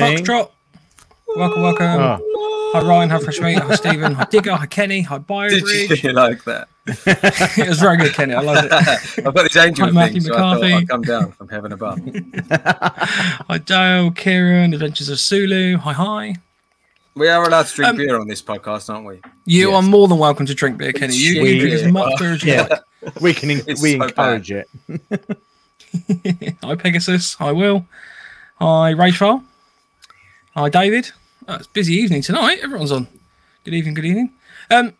Foxtrot. Welcome, welcome. Oh. Hi, Ryan. Hi, Fresh Meat. Hi, Stephen. Hi, Digger. Hi, Kenny. Hi, Did Byridge. you like that? it was very good, Kenny. I loved it. I've got this angel Hi, Matthew thing, so I thought I'd come down from heaven above. Hi, Dale, Kieran, Adventures of Sulu. Hi, hi. We are allowed to drink Um, beer on this podcast, aren't we? You Yes. are more than welcome to drink beer, Kenny. You, you We- drink as much beer as you Yeah. like. We can It's we so encourage it. Hi, Pegasus. Hi, Will. Hi, Rachel. Hi, David. Oh, it's a busy evening tonight. Everyone's on. Good evening, good evening. Um,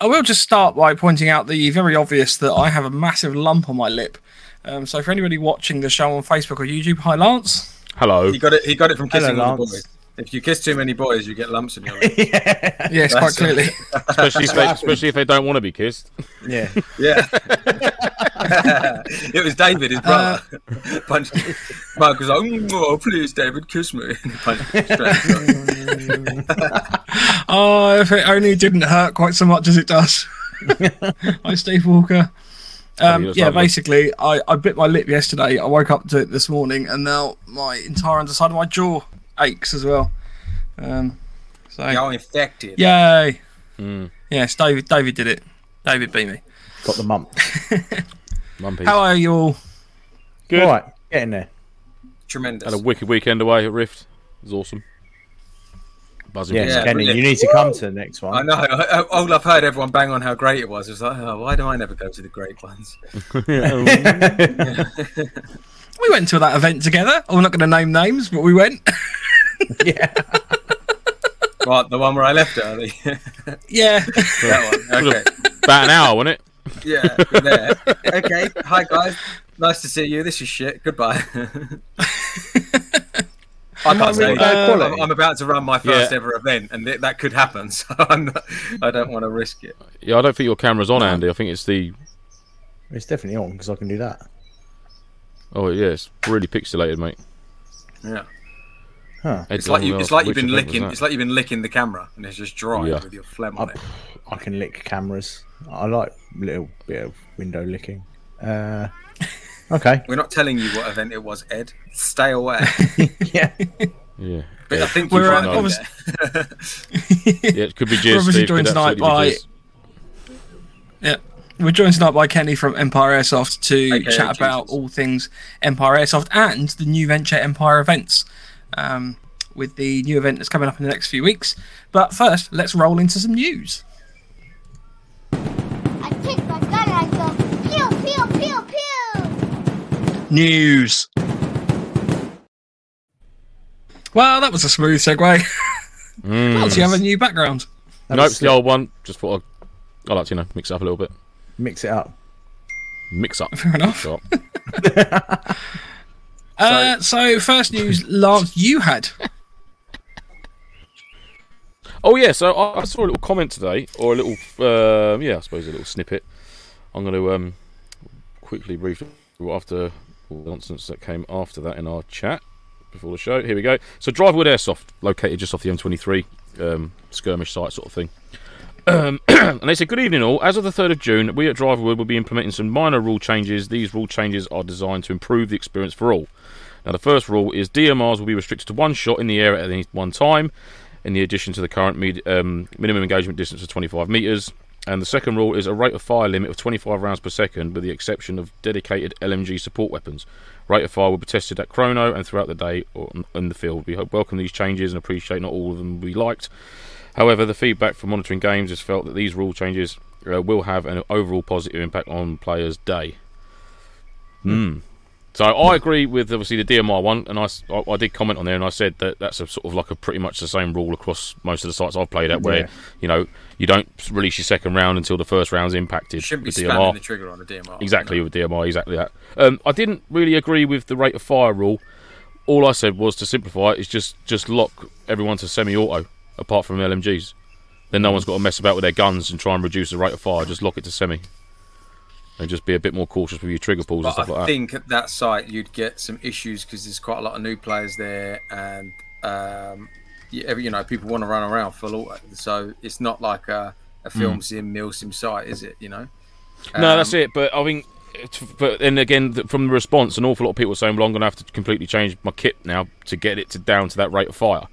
I will just start by pointing out the very obvious that I have a massive lump on my lip. Um, so for anybody watching the show on Facebook or YouTube, hi, Lance. Hello. He got it. He got it from Hello, kissing all the Lance. boys. If you kiss too many boys, you get lumps in your lip. Yes, quite That's- clearly. Especially if, they, especially if they don't want to be kissed. Yeah. Yeah. it was David, his brother. Punched. Mark was like, "Mm, "Oh, please, David, kiss me." And he punched him straight in the Oh, if it only didn't hurt quite so much as it does. Hi, Steve Walker. Um, that's yeah, lovely. basically, I, I bit my lip yesterday. I woke up to it this morning, and now my entire underside of my jaw aches as well. Um, so. You're infected. yay! Mm. Yes, David. David did it. David beat me. Got the mump. Mumpy. How are you all? Good. All right, get in there. Tremendous. Had a wicked weekend away at Rift. It was awesome. Buzzing. Yes, for Yeah, Kenny, you need to come to the next I one. know. I- I- All I've heard everyone bang on how great it was. It's like, oh, why do I never go to the great ones? We went to that event together. I'm not going to name names, but we went. yeah. Right, the one where I left early. yeah. that one. Okay. About an hour, wasn't it? Yeah. There. Okay. Hi guys. Nice to see you. This is shit. Goodbye. I can't say really that. I'm, I'm about to run my first Yeah. ever event, and th- that could happen. So I'm not, I don't want to risk it. Yeah, I don't think your camera's on, Andy. I think it's the. It's definitely on because I can do that. Oh, yeah, it's really pixelated, mate. Yeah. Huh. It's like you. It's like you've been Which event was licking. It's like you've been licking the camera, and it's just dry Yeah. with your phlegm on I, it. I can lick cameras. I like a little bit of window licking. Uh, okay. We're not telling you what event it was, Ed. Stay away. yeah. Yeah. But I think We're, you're uh, right. obvious- Yeah, it could be We're obviously joined tonight by- Jizz. Yeah. We're joined tonight by Kenny from Empire Airsoft to AKA chat about all things Empire Airsoft and the new venture Empire events. Um, with the new event that's coming up in the next few weeks. But first, let's roll into some news. News. Well, that was a smooth segue. Mm. Does you have a new background? That Nope, it's the old one. Just thought I'd, I like to, you know, mix it up a little bit. Mix it up. Mix up. Fair enough. Shop. Uh, so, first news, Lance, you had. Oh yeah, so I, I saw a little comment today, or a little, uh, yeah, I suppose a little snippet. I'm going to um, quickly brief you after nonsense that came after that in our chat before the show. Here we go. So Drivewood Airsoft, located just off the M23, um, skirmish site sort of thing. Um, and they said, Good evening, all. As of the 3rd of June, we at Driverwood will be implementing some minor rule changes. These rule changes are designed to improve the experience for all. Now, the first rule is DMRs will be restricted to one shot in the air at any one time, in the addition to the current med- um, minimum engagement distance of 25 metres. And the second rule is a rate of fire limit of 25 rounds per second, with the exception of dedicated LMG support weapons. Rate of fire will be tested at chrono and throughout the day in the field. We welcome these changes and appreciate not all of them be liked. However, the feedback from monitoring games has felt that these rule changes uh, will have an overall positive impact on players' day. Hmm. So I agree with obviously the DMR one, and I I did comment on there, and I said that that's a sort of like a pretty much the same rule across most of the sites I've played at, where Yeah. you know you don't release your second round until the first round's impacted. Shouldn't be spamming the trigger on a DMR. Exactly with DMR, exactly that. Um, I didn't really agree with the rate of fire rule. All I said was to simplify it is just just lock everyone to semi-auto, apart from LMGs. Then no one's got to mess about with their guns and try and reduce the rate of fire. Just lock it to semi, and just be a bit more cautious with your trigger pulls and stuff I like that. I think at that site you'd get some issues because there's quite a lot of new players there, and um, you, know people want to run around full auto. So it's not like a, a film sim, mil sim site, is it? You know. no, Um, that's it. But I think It's- But then again, from the response, an awful lot of people are saying, "Well, I'm going to have to completely change my kit now to get it to down to that rate of fire."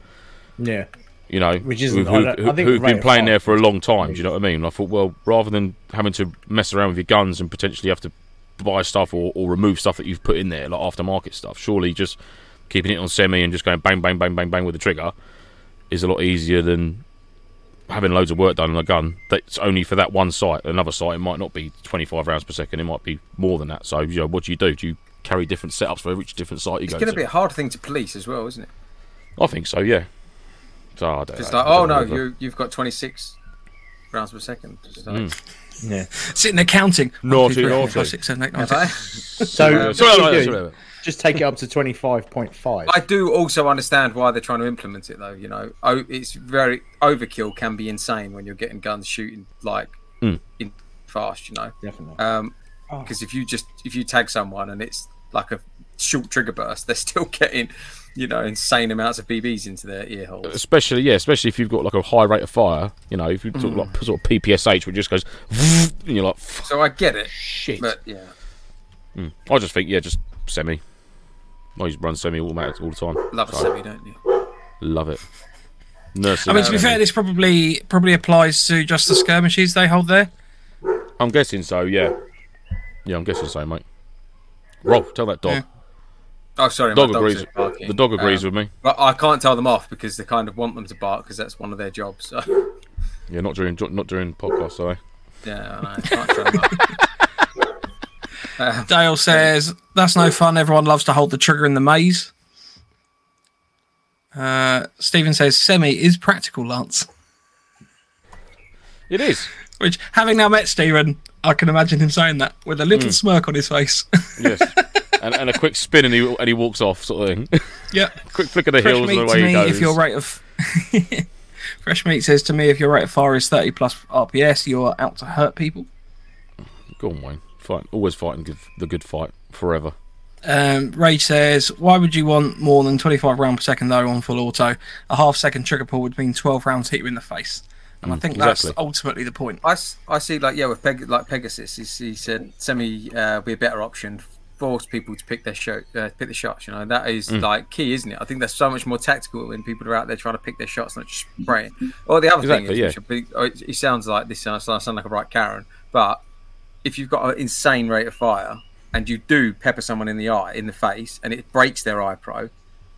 Yeah. You know, Which isn't- who've, who- who've been playing there for a long time. Do you know what I mean? And I thought, well, rather than having to mess around with your guns and potentially have to buy stuff or, or remove stuff that you've put in there, like aftermarket stuff, surely just keeping it on semi and just going bang, bang, bang, bang, bang with the trigger is a lot easier than having loads of work done on a gun that's only for that one site. Another site, it might not be 25 rounds per second, it might be more than that. So, you know, what do you do? Do you carry different setups for each different site you It's go going to to? be a hard thing to police as well, isn't it? I think so, yeah. So, I don't It's know. like, oh don't no, you you've got 26 rounds per second. Like, Mm. Yeah. Sitting there counting. Naughty, One, two, three, four, naughty. five, six, seven, eight, nine, I? So, Sorry, sorry, do sorry, you do? sorry. just take it up to 25.5. I do also understand why they're trying to implement it, though. You know, oh, it's very overkill can be insane when you're getting guns shooting like Mm. in fast. You know, Definitely. um, Oh. because if you just if you tag someone and it's like a short trigger burst, they're still getting you know insane amounts of BBs into their ear holes. especially yeah, especially if you've got like a high rate of fire. You know, if you talk Mm. like sort of PPSH, which just goes, and you're like, So I get it, shit. but yeah, I just think yeah, just semi. I used to run semi automatic all the time. love a semi, don't you? Love it. Nursing I mean, to be fair, this probably probably applies to just the skirmishes they hold there. I'm guessing so. Yeah, yeah, I'm guessing so, mate. Rolf, tell that dog. Yeah. Oh, sorry, Dog my dog's agrees. just barking. The dog agrees Um, with me. But I can't tell them off because they kind of want them to bark because that's one of their jobs. So Yeah, not during not during podcasts, sorry. yeah, I know, can't show them up. Dale says that's no fun. Everyone loves to hold the trigger in the maze. Uh, Stephen says semi is practical, Lance. It is. Which, having now met Stephen, I can imagine him saying that with a little smirk on his face. Yes. And, and a quick spin and he and he walks off, sort of thing. yeah. quick flick of the Fresh heels and meat to away he me, goes. if your rate of fresh meat says to me, if your rate of fire is thirty plus RPS, you're out to hurt people. Go on, Wayne. Fight. Always fighting good, the good fight forever. Um, Rage says, why would you want more than 25 round per second though on full auto? A half second trigger pull would mean 12 rounds hit you in the face. And I think exactly. that's ultimately the point. I, I see like yeah with Peg- like Pegasus he, he said semi uh, be a better option force people to pick their shot uh, pick the shots you know that is Mm. like key isn't it I think that's so much more tactical when people are out there trying to pick their shots not just spraying or the other Exactly, thing is yeah. be, oh, it, it sounds like this sounds, I sound like a right Karen but if you've got an insane rate of fire and you do pepper someone in the eye in the face and it breaks their eye pro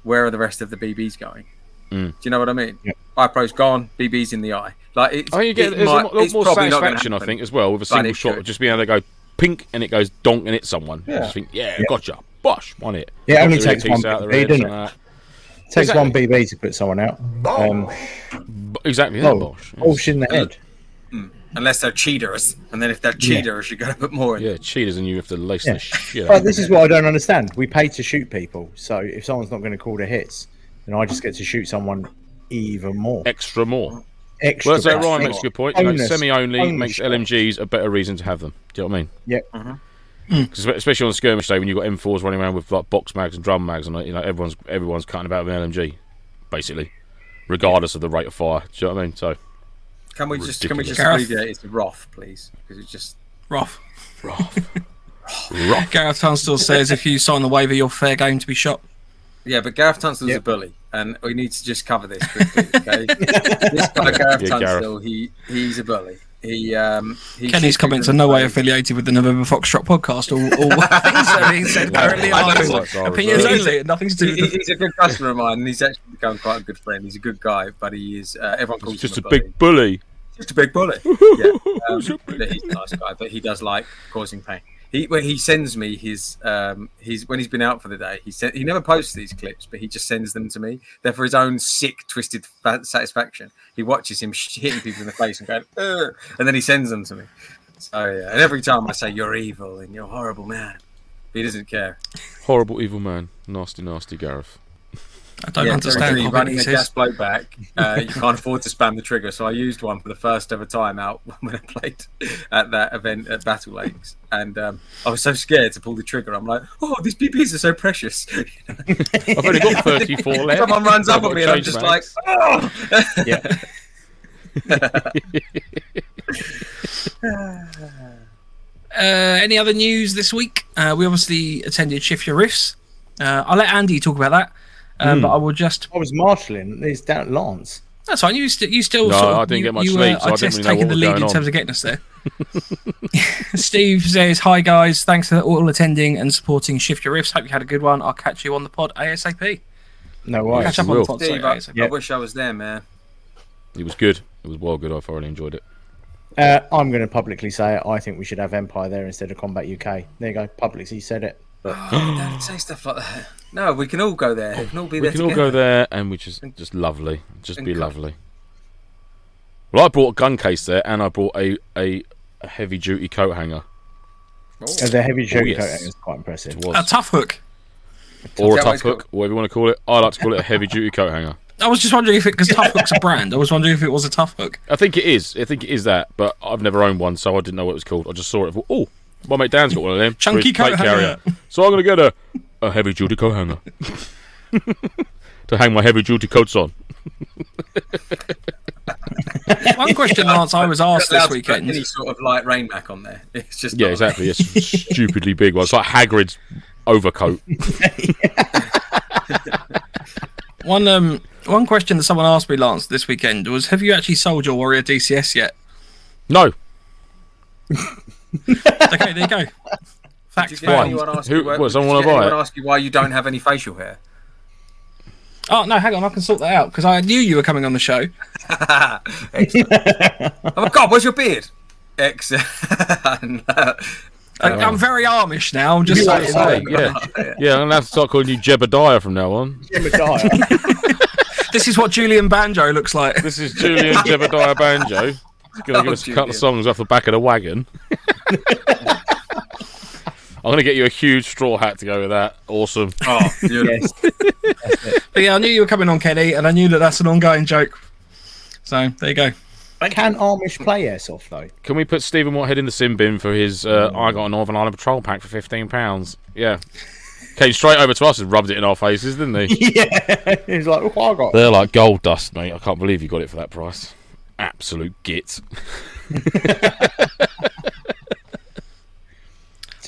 where are the rest of the BBs going Mm. do you know what I mean Yep. eye pro's gone BBs in the eye like it's, I think you get it there's might- a lot more probably not satisfaction, I think, as well with a single shot. could. Just being able to go pink and it goes donk and hits someone. You Yeah. just think, yeah, gotcha, bosh, one hit. Yeah, it only Knock takes one out their BB, heads doesn't and it? takes exactly. one BB to put someone out. Um, Exactly, that oh, bosh. Yes. bullshit in the head. unless they're cheaters, and then if they're cheaters, you got to put more in. Yeah, cheaters and you have to lace Yeah. the shit. But of this is what I don't understand. We pay to shoot people, so if someone's not going to call the hits, then I just get to shoot someone even more. extra more. Extra. Well, so bonus. Ryan makes a good point. You know, semi-only makes. LMGs a better reason to have them. Do you know what I mean? Yeah. Mm-hmm. Mm. 'Cause especially on skirmish day when you've got M4s running around with like box mags and drum mags, and you know everyone's everyone's cutting about with an LMG, basically, regardless of the rate of fire. Do you know what I mean? So Can we just can we just Ridiculous. abbreviate it to Roth, please? Because it's just Rough. rough. Gareth Tunstall says, if you sign the waiver, you're fair game to be shot. Yeah. But Gareth Tunstall's a bully, and we need to just cover this quickly. Okay, this guy Gareth Yeah, Gareth. He he's a bully. He um he Kenny's comments are no way affiliated with the November Foxtrot podcast. All, all things are being said currently I know. opinions He's- only, nothing to do He, with he's a good customer of mine, and he's actually become quite a good friend. He's a good guy, but he is. Uh, everyone calls him. Just a him a, bully. big bully. just a big bully. yeah, um, Just a big but he's a nice guy, but he does like causing pain. He when he sends me his um his when he's been out for the day, he sent he never posts these clips, but he just sends them to me. They're for his own sick, twisted fa- satisfaction. He watches him hitting people in the face and going, and then he sends them to me. So yeah, and every time I say you're evil and you're a horrible man, he doesn't care. Horrible evil man. Nasty, nasty Gareth. I don't Yeah, understand Terry, what running he a says. gas blowback, uh, you can't afford to spam the trigger. So I used one for the first ever time out when I played at that event at Battle Lakes, and um, I was so scared to pull the trigger. I'm like, "Oh, these BBs are so precious." I've only got 34 left. Someone runs up I've at me, and I'm just mags. like, "Oh!" Yeah. Uh, any other news this week? Uh, we obviously attended Shift Your Rifts. Uh, I'll let Andy talk about that, um, but I will just. I was marshalling. It's down at Lance. That's fine. You, st- you still. No, sort of, I didn't you, get much you, sleep, uh, so I didn't guess really taking the lead in on. terms of getting us there. Steve says, "Hi guys, thanks for all attending and supporting Shift Your Rifts. Hope you had a good one. I'll catch you on the pod ASAP. No I'll worries. catch up on the will. pod. Sorry, Steve, I, ASAP. I wish I was there, man. It was good. It was well good. I thoroughly enjoyed it. Uh, I'm going to publicly say it. I think we should have Empire there instead of Combat UK. There you go. Publicly said it. But Don't say stuff like that. No, we can all go there. We can all be We there can all go there and we just just lovely. Just and be co- lovely. Well, I brought a gun case there and I brought a, a, a heavy duty coat hanger. Oh. the heavy oh, sugar yes. coating is quite impressive. It was. A tough hook. or a Is that what tough it's called? hook, whatever you want to call it. I like to call it a heavy duty coat hanger. I was just wondering if it because Tough Hook's a brand. I was wondering if it was a Tough Hook. I think it is. I think it is that, but I've never owned one, so I didn't know what it was called. I just saw it. Oh, my mate Dan's got one of them. Chunky his plate coat hanger. So I'm going to get a, a heavy duty coat hanger to hang my heavy duty coats on. One question, Lance, I was asked Allowed this to put weekend. Any sort of light rain back on there. It's just Yeah, exactly. It's stupidly big one. It's like Hagrid's overcoat. One um one question that someone asked me, Lance, this weekend was, "Have you actually sold your Warrior DCS yet?" No, Okay, there you go. Did you Facts get found. anyone ask Who- you, why- what, did someone you wanna buy it? ask you why you don't have any facial hair? Oh no, hang on, I can sort that out because I knew you were coming on the show. Excellent. oh my god, where's your beard? Excellent. No. I, I'm um, very Amish now. I'm just You saying. are yeah, yeah. I'm gonna have to start calling you Jebediah from now on. Jebediah. this is what Julian Banjo looks like. This is Julian Jebediah Banjo. He's gonna Oh, give us a couple of songs off the back of the wagon. I'm gonna get you a huge straw hat to go with that. Awesome. Oh, yes. But yeah, I knew you were coming on, Kenny, and I knew that that's an ongoing joke. So there you go. Can Amish play airsoft though? Can we put Stephen Whitehead in the sin bin for his uh, I got a Northern Ireland Patrol pack for fifteen pounds? Yeah. Came straight over to us and rubbed it in our faces, didn't he? yeah. He's like, oh, I got. They're like gold dust, mate. I can't believe you got it for that price. Absolute git.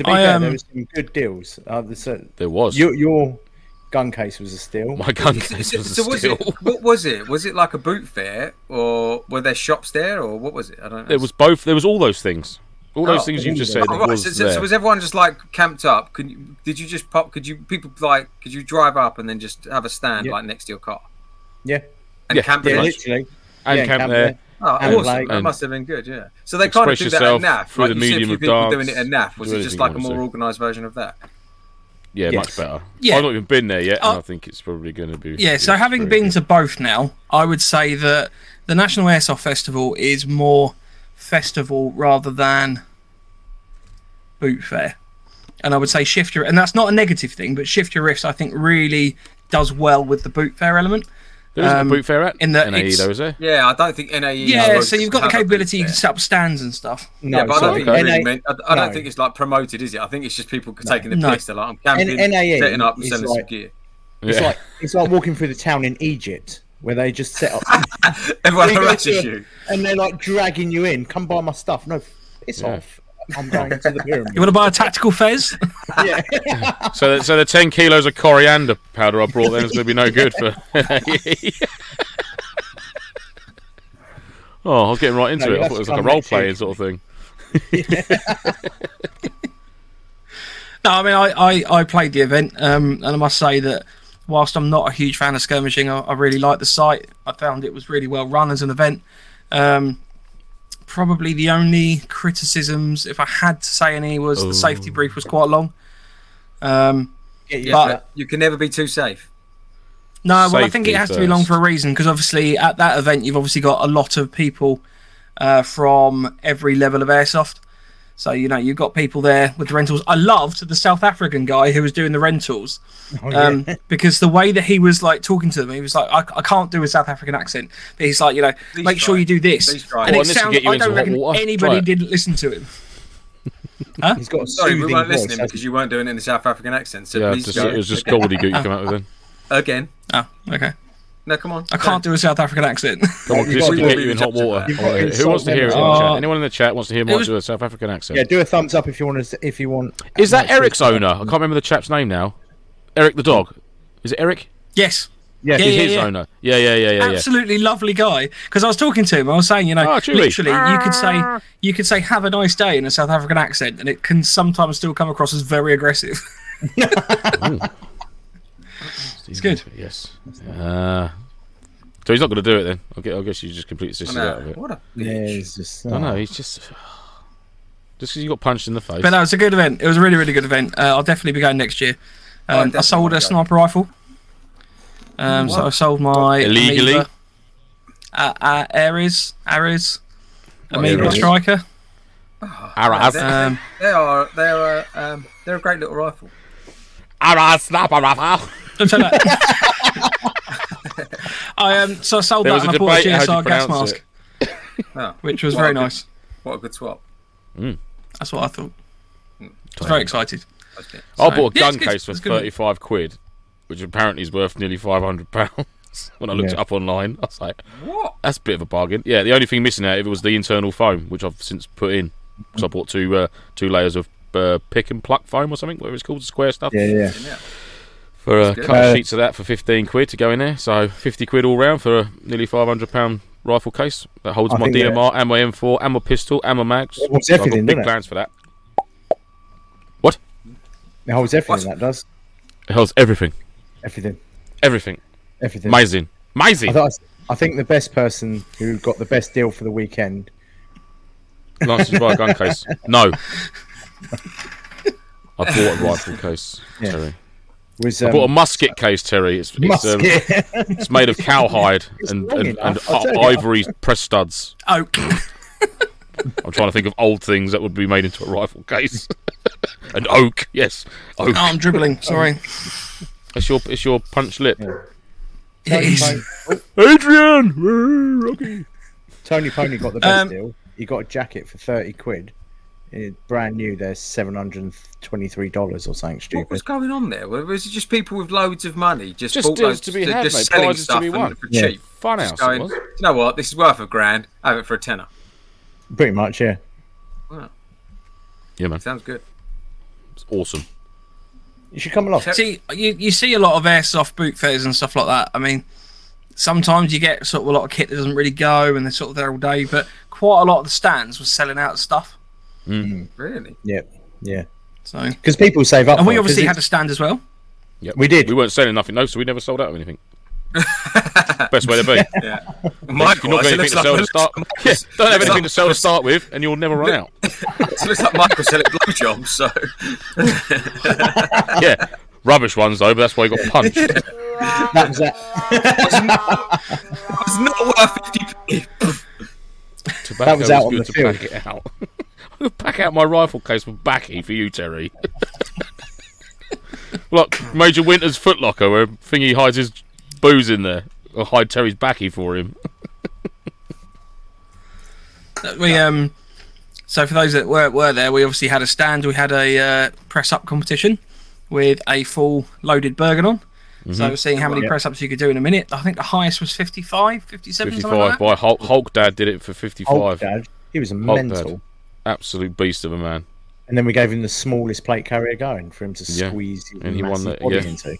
To be I, fair, um, there was some good deals. Uh, the, so, There was. your, your gun case was a steal. My gun So, case so- was a so was steal. it? What was it? Was it like a boot fair, or were there shops there, or what was it? I don't know. There was both. There was all those things. All those Oh, things you just said. Oh, right. was So, so, there. so was everyone just like camped up? Could you, did you just pop? Could you people like? Could you drive up and then just have a stand Yeah. like next to your car Yeah. and Yeah, camp Yeah, there? literally. and yeah, camp camp there. there. Oh, And awesome! like- that must have been good. Yeah. So they kind of do that at yourself NAF. through Like the you see a medium few of people doing it at NAF. Was it just like a more organised version of that? Yeah, Yes. much better. Yeah. I've not even been there yet, and Oh. I think it's probably going to be. Yeah, so having been good. to both now, I would say that the National Airsoft Festival is more festival rather than boot fair. And I would say Shift Your and that's not a negative thing, but Shift Your Rifts I think really does well with the boot fair element. There isn't um, a boot fair at in that NAE though, is there? Yeah, I don't think NAE. Yeah, so you've got the have a boot capability you can set up stands and stuff. No, yeah, but I don't think okay. it's NA meant, I, I don't no. think it's like promoted, is it? I think it's just people taking the No. piss. They're like, I'm camping, N- NAE setting up and is selling like- some gear. It's Yeah. like it's like walking through the town in Egypt where they just set up Everyone You harasses to- you. and they're like dragging you in. Come buy my stuff. No, it's Yeah. off. I'm going to the pyramid. You want to buy a tactical fez? yeah. So, the, so the ten kilos of coriander powder I brought then is going to be no good for. Oh, I was getting right into No, it. I thought it was like a role playing sort of thing. No, I mean I, I, I played the event, um, and I must say that whilst I'm not a huge fan of skirmishing, I, I really liked the site. I found it was really well run as an event. Um, probably the only criticisms, if I had to say any, was the safety Oh. brief was quite long. Um, Get Yeah, But- but you can never be too safe. no, well, I think it has to be long for a reason because obviously at that event you've obviously got a lot of people uh, from every level of airsoft. So you know you've got people there with the rentals. I loved the South African guy who was doing the rentals. Oh, um, because the way that he was like talking to them, he was like, I, I can't do a South African accent, but he's like, you know, Please make sure you do this. And Well, it and this will sounds, get you I don't reckon water. anybody didn't listen to him. He's got a Sorry, we weren't voice, listening because you weren't doing it in the South African accent. So Yeah, just, it was just gobbledygook you come out with then. again. Oh, okay. No, come on. I can't do a South African accent. Come on, you this got can to get you in hot water. You've got Alright, to Who wants to hear it in the chat? Oh. Anyone in the chat wants to hear Mike was- do a South African accent? Yeah, do a thumbs up if you want to. If you want. Is that Eric's owner? I can't remember the chap's name now. Eric the dog. Is it Eric? yes. Yeah, Yeah, He's yeah, his yeah. owner. Yeah, yeah, yeah, yeah, yeah. Absolutely lovely guy. Because I was talking to him, I was saying, you know, ah, Oh, Chewie. literally, you could say, you could say, "Have a nice day" in a South African accent, and it can sometimes still come across as very aggressive. It's good. Yes. Uh, so he's not going to do it then. I guess, I guess you just completely I assisted know. out of it. What a Yeah, bitch. it's just. I know. He's just. Just because you got punched in the face. But no, it's a good event. It was a really, really good event. Uh, I'll definitely be going next year. Oh, Um, I sold a go. sniper rifle. Um, so I sold my Illegally? Amoeba, uh, uh, Ares, Ares, Amoeba Ares? striker. Aras. They, Um, they are. They are. Um, they're a great little rifle. Aras, sniper rifle. Don't say that. I um, so I sold There that was and a I bought a GSR gas mask, Oh, which was What very good- nice. What a good swap. That's what I thought. I was very excited. That's it. I bought a gun it's good. case for It's good. 35 quid, which apparently is worth nearly 500 pounds. when I looked Yeah. it up online, I was like, What? that's a bit of a bargain. Yeah, the only thing missing out of it was the internal foam, which I've since put in. because I bought two uh, two layers of uh, pick and pluck foam or something, whatever it's called, the square stuff. Yeah, yeah. Yeah. For a That's couple of uh, sheets of that for 15 quid to go in there. So 50 quid all round for a nearly 500 pound rifle case that holds I my DMR and my M4 and my pistol and my mags. It holds So I've got everything, big doesn't it? plans for that. What? It holds everything What's- that does. It holds everything. Everything. Everything. Everything. Amazing. I, Amazing. thought, I think the best person who got the best deal for the weekend. License by a gun case. No. I bought a rifle case, Yeah. Terry. Was I um, bought a musket case, Terry. It's, it's, um, musket. it's made of cowhide and, and, and enough, I'll tell i- you. ivory press studs. Oak. I'm trying to think of old things that would be made into a rifle case. and oak, yes, oak. oh, I'm dribbling. Sorry. It's your it's your punch lip. It is. Tony, Adrian, Rocky. Tony Pony got the best Um, deal. He got a jacket for thirty quid. It, brand new. They're seven hundred and twenty-three dollars or something stupid. What was going on there? Was it just people with loads of money just, Just bought deals loads to be just had, mate. selling Prizes to stuff be won. for Yeah. cheap? Fun Just house. going, it was. you know what? This is worth a grand. Have it for a tenner. Pretty much, yeah. Yeah, man, Sounds good. it's awesome. You should come along. See, you, you see a lot of airsoft boot fairs and stuff like that. I mean, sometimes you get sort of a lot of kit that doesn't really go, and they're sort of there all day. But quite a lot of the stands were selling out stuff. Mm-hmm. Really? Yeah, yeah. So, Because people save up. and we for it, 'cause obviously had it's- a stand as well. Yeah, We did. We weren't selling nothing, no, so we never sold out of anything. Best way to be. Yeah. You're not it going to anything looks to like, sell it to start. like, Yeah, don't have anything like to sell to start with, and you'll never run out. it looks like Michael selling blowjobs. So Yeah, rubbish ones though, but that's why he got punched. That was that. it's not worth 50p. Tobacco That was is out on good the to field. Pack out. I'll pack out my rifle case with backy for you, Terry. Look, Major Winter's footlocker where Thingy hides his booze in there. I'll hide Terry's backy for him. We um, so for those that were were there, we obviously had a stand. We had a uh, press up competition with a full loaded Bergen on. So we're seeing how many Yeah. press ups you could do in a minute. I think the highest was 55, 57, something like 55 that. by Hulk, Hulk Dad did it for 55. Hulk dad. He was a Hulk mental. Dad. Absolute beast of a man. And then we gave him the smallest plate carrier going for him to Yeah, squeeze his and he won massive that, body yeah. into.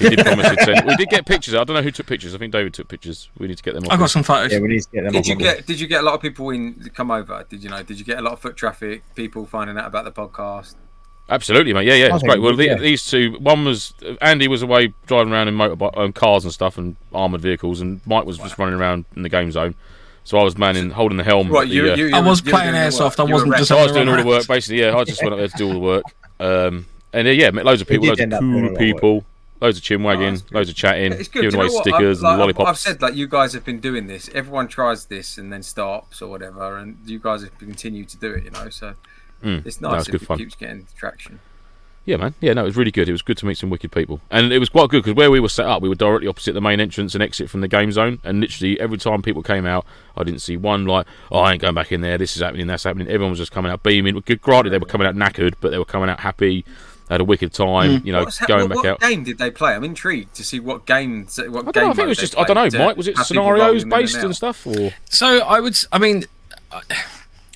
We did promise to send. We did get pictures. I don't know who took pictures. I think David took pictures. We need to get them. I off got him. some photos. Yeah, we need to get them Did you of get Did you get a lot of people in come over? Did you know? Did you get a lot of foot traffic? People finding out about the podcast. Absolutely, mate. Yeah, yeah, I it's great. Well, the, yeah. these two. One was Andy was away driving around in motorbike, um, cars and stuff, and armored vehicles, and Mike was just running around in the game zone. So I was manning, holding the helm. Right, at the, you, uh, you, you I was playing airsoft. I You wasn't just I was doing all the work, basically. Yeah, I just went up there to do all the work. Um, and uh, yeah, met loads of people, loads of end up doing a cool people, loads of chin wagging, that's good. loads of chatting, It's good. giving away stickers I've, like, and lollipops. I've said like you guys have been doing this. Everyone tries this and then stops or whatever, and you guys have continued to do it. You know, so Mm. it's No, nice it's if good it fun. keeps getting traction. Yeah, man. Yeah, no, it was really good. It was good to meet some wicked people, and it was quite good because where we were set up, we were directly opposite the main entrance and exit from the game zone. And literally every time people came out, I didn't see one like, "Oh, I ain't going back in there. This is happening. That's happening." Everyone was just coming out beaming. Good, granted, they were coming out knackered, but they were coming out happy. had a wicked time. Hmm. You know, What's going what, back what out. What game did they play? I'm intrigued to see what games. What I don't game know. I think it was just I don't know, Mike. Was it scenarios based and and stuff, or So I would, I mean,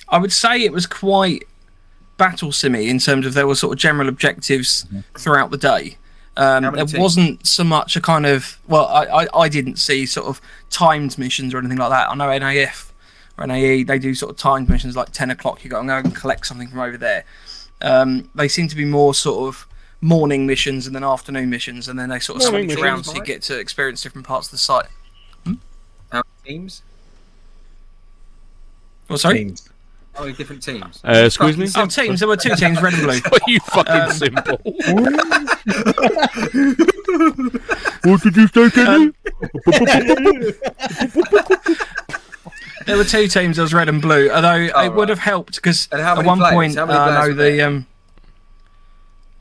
I would say it was quite battle simmy in terms of there were sort of general objectives throughout the day. Um, there teams? wasn't so much a kind of well, I, I, I didn't see sort of timed missions or anything like that. I know NAF or NAE they do sort of timed missions like ten o'clock. You got to go and collect something from over there. Um, they seem to be more sort of morning missions and then afternoon missions, and then they sort of Morning swing around so you get to experience different parts of the site. How many teams? Oh, sorry. Teams. How many different teams? uh, excuse me? Oh, teams. There were two teams, red and blue. Are you fucking Um, simple? what did you say, Kenny? There were two teams. There was red and blue. Although it right. would have helped because at one players? point How uh, I know the. Um,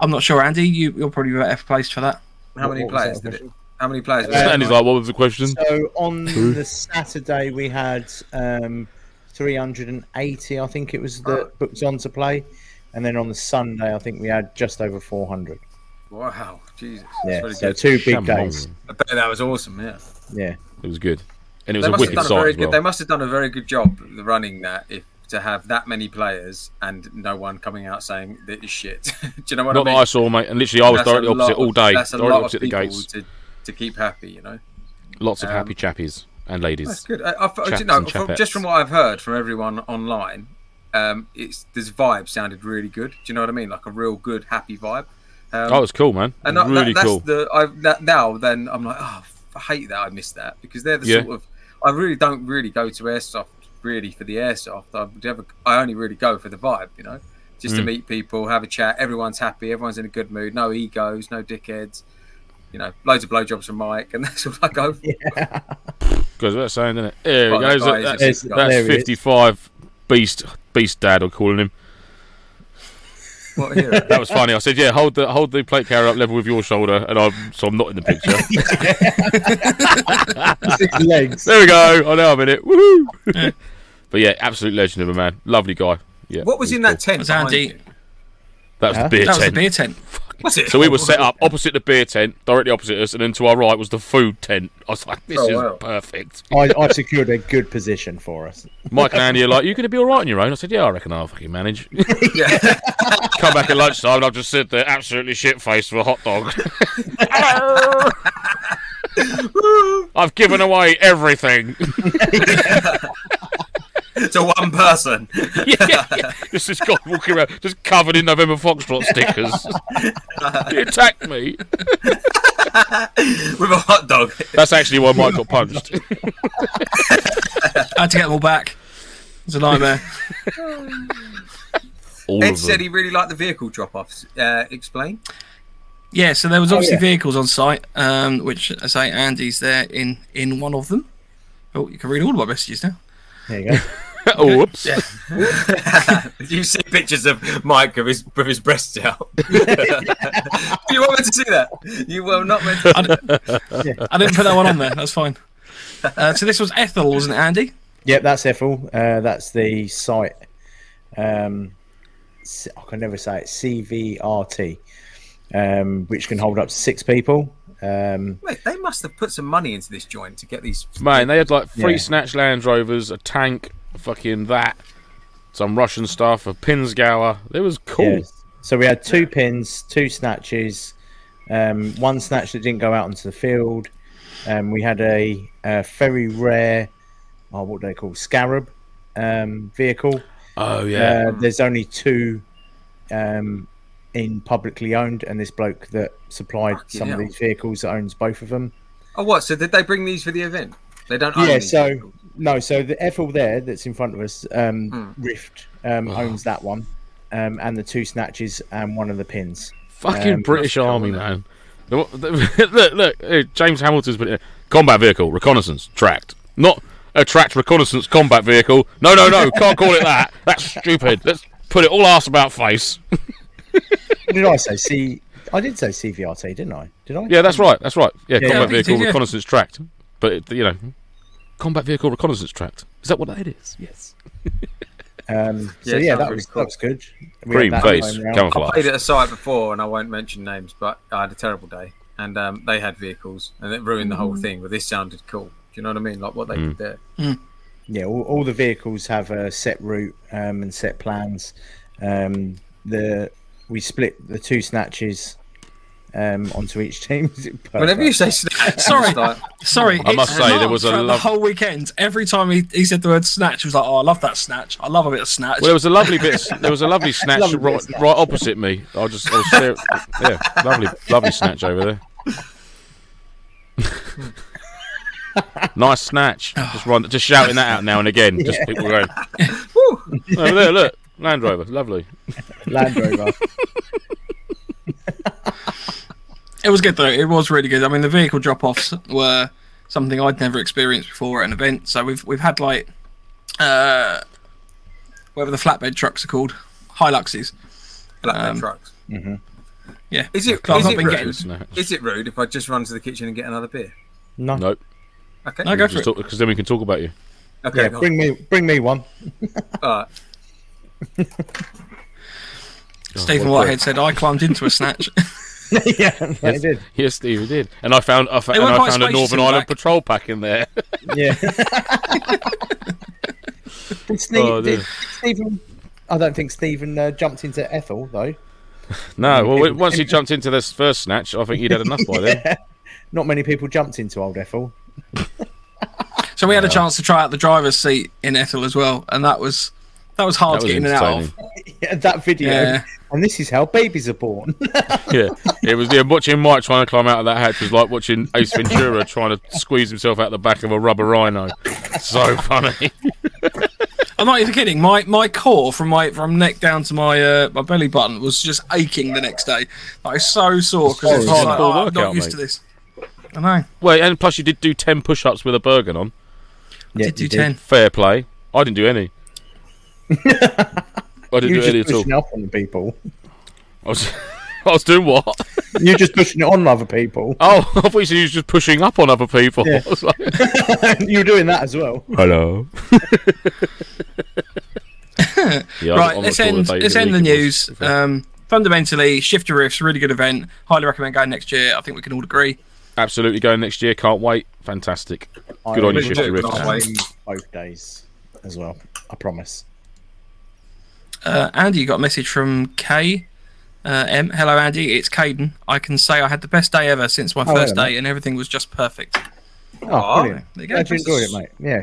I'm not sure, Andy. You, you're probably better placed for that. How many What players did it? How many players? was Uh, there, and he's like, what was the question? So on the Saturday we had um, 380, I think it was that booked on to play, and then on the Sunday I think we had just over 400. Wow, Jesus. That's Yeah, really so good. two big Come days. I bet that was awesome. Yeah. Yeah, It was good. And it was They a must have wicked done a very good. well. They must have done a very good job running that if to have that many players and no one coming out saying that is shit. Do you know what Not I mean? that I saw, mate. And literally, I was That's a directly lot opposite of- all day. That's a Directly lot of opposite the gates. to to keep happy. You know. Lots of um, happy chappies and ladies. That's good. I, I, do Chaps you know, and from, just from what I've heard from everyone online, um, it's this vibe sounded really good. Do you know what I mean? Like a real good, happy vibe. Um, Oh, it's cool, man. and that, really that, that's cool. the I've that, now. Then I'm like, oh, I hate that I missed that because they're the Yeah. sort of I really don't really go to airsoft really for the airsoft. I would ever, I only really go for the vibe, you know, just to Mm. meet people, have a chat. Everyone's happy. Everyone's in a good mood. No egos, no dickheads. You know, loads of blowjobs from Mike, and that's all I go for. Goes without saying, doesn't it? There Well, he that goes. guy is That's, a There's- sick guy. that's there 55 beast beast dad. I'm calling him. What. That was funny. I said, "Yeah, hold the hold the plate carrier up level with your shoulder," and I'm so I'm not in the picture. six legs. there we go. I know I'm in it. Woohoo! but yeah, absolute legend of a man. Lovely guy. Yeah. What was he in that cool. tent? Was Andy- That was Huh? the beer That was the beer tent. Was it? So we were set up opposite the beer tent, directly opposite us, and then to our right was the food tent. I was like, "This Oh, is wow. perfect." I, I secured a good position for us. Mike and Andy are like, "You're going to be all right on your own?" I said, "Yeah, I reckon I'll fucking manage." Yeah. Come back at lunchtime, and I'll just sit there, absolutely shit faced for a hot dog. I've given away everything. To one person. yeah, yeah. This is God walking around, just covered in November Foxtrot stickers. he attacked me. with a hot dog. That's actually why Mike got punched. I had to get them all back. It's a nightmare. All Ed of said he really liked the vehicle drop-offs. Uh, explain. yeah, so there was obviously yeah. vehicles on site, um, which I say Andy's there in in one of them. Oh, you can read all of my messages now. There you go. oh, whoops. you see pictures of Mike with his with his breasts out. you weren't meant to see that. You were not meant to. I, d- I didn't put that one on there. That's fine. Uh, so this was Ethel, wasn't it, Andy? Yep, that's Ethel. Uh, that's the site. Um, C- I can never say it. CVRT, um, which can hold up to six people. Um, Mate, they must have put some money into this joint to get these. Man, they had like three Yeah. snatch Land Rovers, a tank, fucking that, some Russian stuff, a Pinzgauer. It was cool. yes. So we had two pins, two snatches, um, one snatch that didn't go out onto the field. Um, we had a, a very rare, oh, what do they call scarab um, vehicle. Oh yeah. Uh, there's only two um, in publicly owned, and this bloke that supplied Fucking some of these vehicles owns both of them. Oh, what? So did they bring these for the event? They don't. Own yeah, these so vehicles. No, so the Ethel there that's in front of us, um, Hmm. Rift um, owns that one, um, and the two snatches and one of the pins. Fucking um, British Army, man. Look, look, look, uh, James Hamilton's put it. Combat vehicle, reconnaissance, tracked. Not a tracked reconnaissance combat vehicle. No, no, no, can't call it that. That's stupid. Let's put it all ass about face. What did I say? See, I did say CVRT, didn't I? Did I? Yeah, that's right. That's right. Yeah, Yeah, combat I vehicle, did, yeah. reconnaissance tracked. But it, you know, combat vehicle reconnaissance tracked. Is that what that is? Yes. Um, so Yeah, yeah, that was cool. that was good. We Cream had face, going round. I camouflage. played at a site before, and I won't mention names, but I had a terrible day, and um, they had vehicles, and it ruined the whole thing. But this sounded cool. Do you know what I mean? Like what they did there. Yeah, all, all the vehicles have a set route um, and set plans. Um, the we split the two snatches um, onto each team. Whenever you say snatch, Sorry. Sorry, I must say, there was a throughout lov- the whole weekend. Every time he, he said the word snatch, he was like, "Oh, I love that snatch. I love a bit of snatch." Well, there was a lovely bit. There was a lovely snatch Lovely right, snatch. right opposite me. I just, I was there, yeah, lovely, lovely snatch over there. nice snatch. Just run, just shouting that out now and again. Just people going, over there, look, Land Rover, lovely. Land Rover. It was good though. It was really good. I mean, the vehicle drop-offs were something I'd never experienced before at an event. So we've we've had like, uh, whatever the flatbed trucks are called, Hiluxes. flatbed Um, trucks. Yeah. Is it, I've is not it been rude? getting- Is it rude if I just run to the kitchen and get another beer? No, Nope. Okay. No, go for it. Because then we can talk about you. Okay. yeah, go on. bring me bring me one. All right. Stephen well, Whitehead said I climbed into a snatch. yeah, I did. Yes, Steve, we did. And I found, I, fa- and I found a Northern in Ireland back. patrol pack in there. Yeah. did, Steve, Oh, did, dear. Stephen? I don't think Stephen uh, jumped into Ethel though. no, well, when- once he jumped into this first snatch, I think he'd had enough by then. Not many people jumped into old Ethel. So we had a chance to try out the driver's seat in Ethel as well, and that was that was hard That was getting it out of. Yeah, that video. Yeah. And this is how babies are born. yeah, it was. Yeah, watching Mike trying to climb out of that hatch was like watching Ace Ventura trying to squeeze himself out the back of a rubber rhino. So funny. I'm not even kidding. My my core from my from neck down to my uh, my belly button was just aching the next day. I was so sore because it's It's hard like, oh, I'm not used mate. to this. I know. Well, and plus you did do ten push-ups with a Bergen on. yeah, did do you ten. Fair play. I didn't do any. I didn't You do were any just at all. pushing up on the people. I was, I was doing what? You're just pushing it on other people. Oh, I thought you said you was just pushing up on other people. Yeah. I was like, you were doing that as well. Hello. Yeah, I'm- right, I'm let's not sure end the let's of end the week it was, news. to be. Um, fundamentally, Shifter Rifts, really good event. Highly recommend going next year. I think we can all agree. Absolutely going next year. Can't wait. Fantastic. Good I on you, will Shifty do Rifts. Can't Both days as well. I promise. Uh, Andy, you got a message from Kay. Uh, M. Hello, Andy. It's Caden. I can say I had the best day ever since my Oh, first hello, day, and everything was just perfect. Oh, Aw. brilliant. There you go. Glad you enjoyed it, mate. Yeah.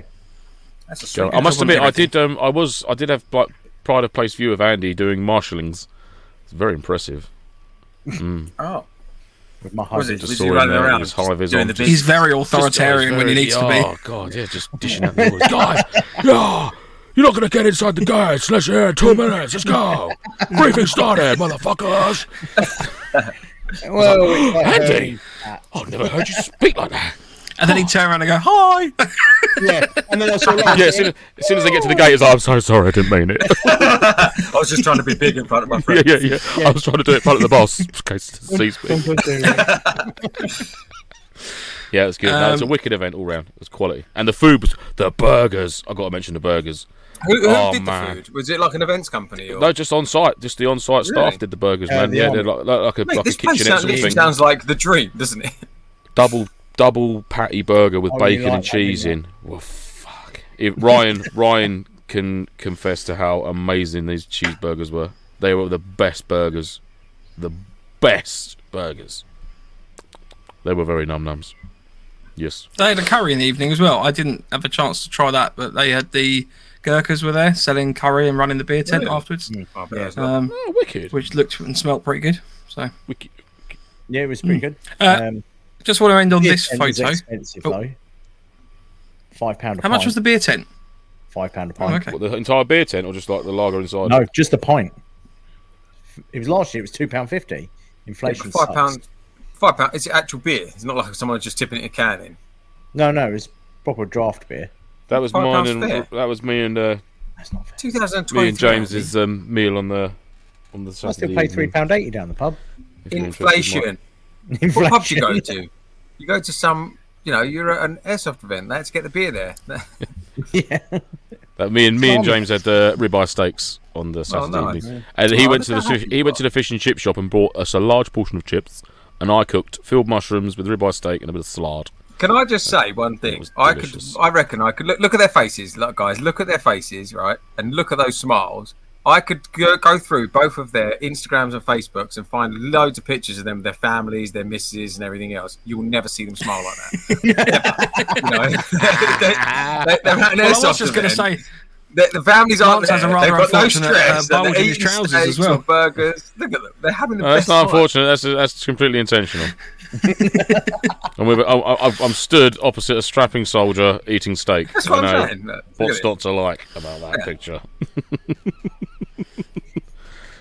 That's a So, sweet. I must admit, I did. Um, I was. I did have like pride of place view of Andy doing marshallings. It's very impressive. Oh, With my was it? husband. Just Was saw he him running there with around his high vis doing on. the Just- He's very Just, authoritarian uh, when he very- needs to be. Oh god, yeah, just dishing out the orders. Guys, yeah, you're not gonna get inside the gates unless you're here in two minutes. Let's go. Briefing started, motherfuckers. Well, it's like, Andy, um, I've never heard you speak like that. And then he'd turn around and go, "Hi." yeah. And then I saw like, Yeah, as soon as, as soon as they get to the gate, it's like, I'm so sorry, I didn't mean it. I was just trying to be big in front of my friends. yeah, friend. yeah, yeah, I was trying to do it in front of the boss. In case he sees me. Yeah, it was good. no, it was a Um, wicked event all round. It was quality, and the food was the burgers. I got to mention the burgers. Who, who Oh, did man. the food? Was it like an events company? Or? No, just on site. Just the on site staff did the burgers, Uh, man. the Yeah, they're like, like, like a Mate, like a this place kitchenette sounds, sort of thing. sounds like the dream, doesn't it? Double double patty burger with Oh, bacon like and cheese didn't in. Well, fuck. If Ryan Ryan can confess to how amazing these cheeseburgers were. They were the best burgers, the best burgers. They were very num nums. Yes. They had a curry in the evening as well. I didn't have a chance to try that, but they had the Gurkhas were there selling curry and running the beer tent Really? afterwards, Oh, but it's not- um, Oh, wicked. which looked and smelt pretty good. So, wicked. yeah, it was pretty good. Uh, um, just want to end on this photo. expensive Oh. though. Five pound How pint. much was the beer tent? five pound a Oh, pint? okay. What, the entire beer tent, or just like the lager inside? No, just a pint. It was last year. It was two pound fifty. Inflation. five sucks. pound. Five pound. Is it actual beer? It's not like someone just tipping it in a can in. No, no, it's proper draft beer. That was mine, and fair. that was me and uh, That's not fair. 2023. me and James's um, meal on the on the I still pay three evening, pound eighty down the pub. if you're interested, Mike. Inflation. What Inflation. pub do you go to? You go to some. You know, you're at an airsoft event. Let's get the beer there. yeah. That me and me and Charming. James had uh, ribeye steaks on the Saturday oh, nice. evening, and he Oh, went to the fish, he you went to the fish and chip shop and brought us a large portion of chips, and I cooked filled mushrooms with ribeye steak and a bit of salad. Can I just say one thing? I could, I reckon, I could look, look at their faces, look, guys. Look at their faces, right, and look at those smiles. I could go, go through both of their Instagrams and Facebooks and find loads of pictures of them, their families, their misses, and everything else. You'll never see them smile like that. you they, Well, I was just going to say, The, the families aren't Lance has a there. rather They've got no unfortunate, uh, stress. and bulge they're eating trousers as well. or Burgers. Look at them. They're having the No, that's not time. unfortunate. That's that's completely intentional. and we're, I, I, I'm stood opposite a strapping soldier eating steak. That's I what know I'm saying. Look, look what's at not to like about that picture.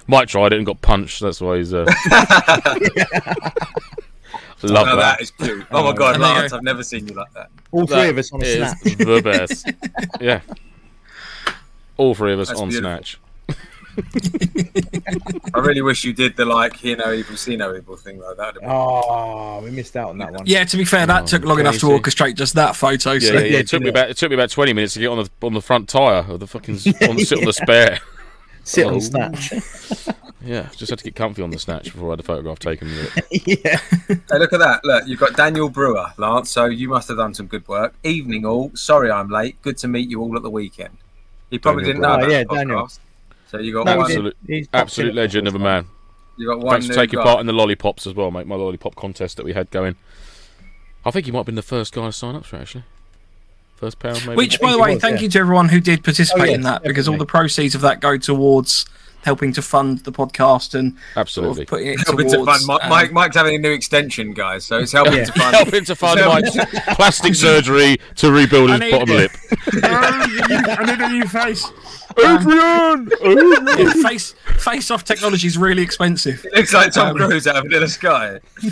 Mike tried it and got punched. That's why he's. Uh... Love Oh, that. that is cute. Oh my god, And there you Lance. I've never seen you like that. All three That of us on a is snap. the best. yeah. All three of us That's on beautiful. snatch. I really wish you did the like hear no evil, see no evil thing though. That would Oh, we missed out on that one. yeah, to be fair, that Oh, took long enough to orchestrate just that photo. Yeah, so yeah, yeah. yeah, It took me about it took me about twenty minutes to get on the on the front tire of the fucking on, sit on the spare. Sit Oh. on snatch. Yeah, just had to get comfy on the snatch before I had a photograph taken with it. yeah. Hey, look at that. Look, you've got Daniel Brewer, Lance. So you must have done some good work. Evening all. Sorry I'm late. Good to meet you all at the weekend. He probably Daniel didn't know about Oh, yeah, the Daniel. Podcast. So you got No, one. Absolute- Absolute legend of a man. You got one. Thanks for taking guy. part in the lollipops as well, mate. My lollipop contest that we had going. I think he might have been the first guy to sign up for it, actually. First pound, maybe. Which, by the way, was, thank yeah. you to everyone who did participate Oh, yeah, in that because all the proceeds of that go towards helping to fund the podcast and sort Absolutely. of putting it Helping towards. to fund. Mi- um, Mike, Mike's having a new extension, guys. So it's helping Yeah. to fund. Helping to fund Mike's plastic surgery to rebuild his need- bottom lip. I need a new face. Adrian! Yeah, face face off technology is really expensive. It looks like Tom Um, Cruise out of Vanilla Sky.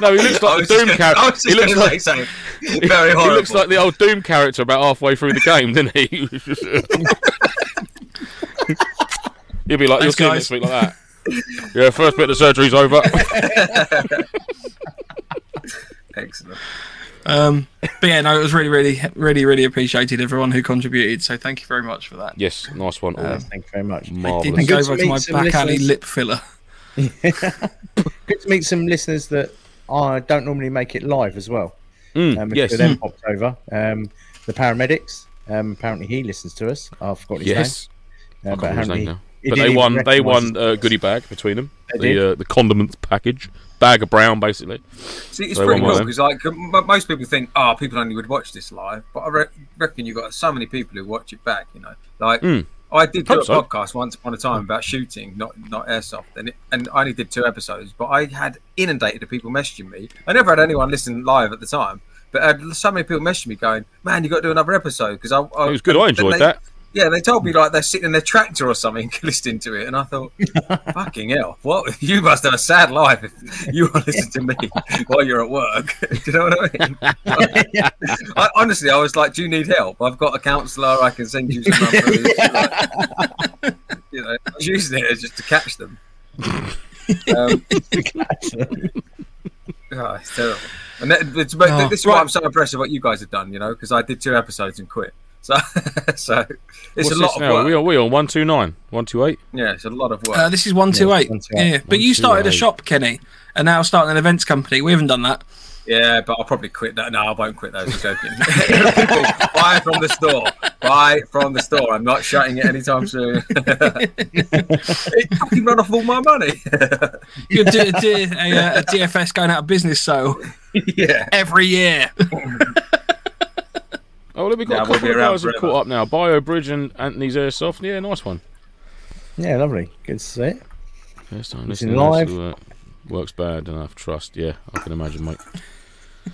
no, he looks like the Doom gonna- character. He looks like say something very he looks like the old Doom character about halfway through the game, didn't he? You'll be like, you'll Thanks, see him next week like that. Yeah, first bit of the surgery's over. Excellent. Um, but yeah, no, it was really, really, really, really appreciated everyone who contributed. So thank you very much for that. yes, nice one. All. Um, Thank you very much. Marvellous. Didn't And go good to to meet my some back alley listeners. lip filler. Good to meet some listeners that I don't normally make it live as well. Mm, Um, yes. yes. then popped over. Um, the paramedics. Um, apparently he listens to us. I forgot his Yes. name. Uh, I but can't his apparently name now. he But they won. They won a goodie bag between them. They the uh, the condiments package, bag of brown, basically. See, it's So pretty cool then. because like most people think, oh, people only would watch this live, but I re- reckon you've got so many people who watch it back. You know, like Mm. I did do a so. podcast once upon a time about shooting, not not airsoft, and it, and I only did two episodes, but I had inundated of people messaging me. I never had anyone listen live at the time, but I had so many people messaging me going, "Man, you got to do another episode," because I, I It was good. I enjoyed they- that. Yeah, they told me like they're sitting in their tractor or something listening to it, and I thought, "Fucking hell, what? You must have a sad life if you want to listen to me while you're at work." do you know what I mean? I, honestly, I was like, "Do you need help? I've got a counsellor. I can send you some numbers." Like, you know, I was using it just to catch them. Um, oh, it's terrible. And that, it's, Oh, this is why. I'm so impressed with what you guys have done. You know, because I did two episodes and quit. So, so it's What's a lot this of now? work. We on we on one two nine, one two eight. Yeah, it's a lot of work. Uh, this is one two eight. 128. Yeah, but you started a shop, Kenny, and now starting an events company. We haven't done that. yeah, but I'll probably quit that. No, I won't quit those. I'm joking. People, buy from the store. Buy from the store. I'm not shutting it anytime soon. it fucking run off all my money. You do, do a, uh, DFS going out of business so yeah. every year. Oh, look, we've got Yeah, a we'll couple of around guys who forever. caught up now. Bio Bridge and Anthony's Airsoft. Yeah, nice one. Yeah, lovely. Good to see it. First time Listen listening. live. to, uh, works bad enough. Trust. Yeah, I can imagine, mate.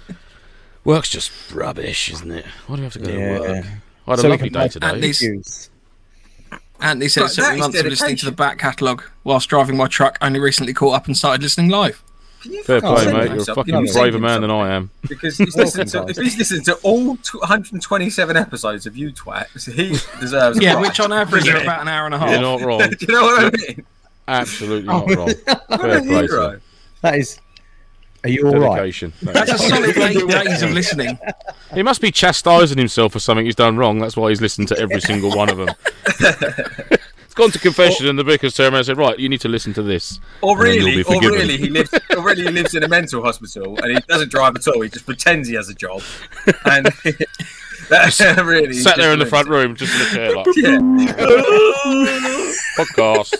Work's just rubbish, isn't it? Why do we have to go to work? I had a So we lovely can day today. Anthony's- Anthony said Right, it took that me is months of listening to the back catalogue whilst driving my truck. Only recently caught up and started listening live. Fair play, mate. You're a fucking You send braver him man than. I am. Because he's listened to, if he's listened to all 127 episodes of you twats, he deserves. Yeah, prize. which on average are about an hour and a half. You're not wrong. Do you know what I mean? Absolutely oh, not Oh. wrong. What Fair a play, hero. sir. That is Are you all right? dedication. No. That's a solid eight days of listening. He must be chastising himself for something he's done wrong. That's why he's listened to every single one of them. he's gone to confession in the vicar's ceremony and said, "Right, you need to listen to this." Or really, or really, he lives. Or really, he lives in a mental hospital and he doesn't drive at all. He just pretends he has a job, and really Sat there in the front room, just in a chair, like Yeah. Podcast.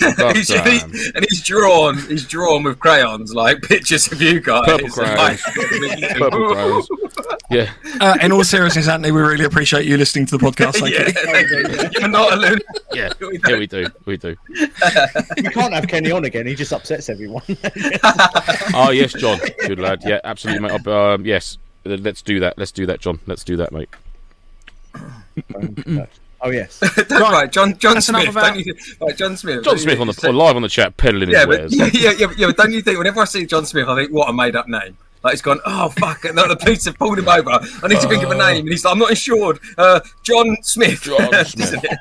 podcast he's, time. he's- and he's drawn. He's drawn with crayons, like pictures of you guys. Purple and, crayons. like- Purple crayons. Yeah, Uh, in all seriousness, Anthony, we really appreciate you listening to the podcast. Thank yeah, you. thank you. You're not alone. yeah, We yeah. We do, we do. We can't have Kenny on again. He just upsets everyone. Oh yes, John, good lad. Yeah, absolutely, mate. Uh, Um, yes, let's do that. Let's do that, John. Let's do that, mate. Oh yes. right, John John That's Smith. about- Don't you, right, John Smith. John Smith on the on live on the chat, peddling Yeah, his but wares. yeah, yeah, yeah, yeah, but don't you think whenever I see John Smith, I think, what a made up name. Like he's gone, oh fuck! And the police have pulled him over. I need to think of a name, and he's like, I'm not insured. Uh, John Smith. John Smith.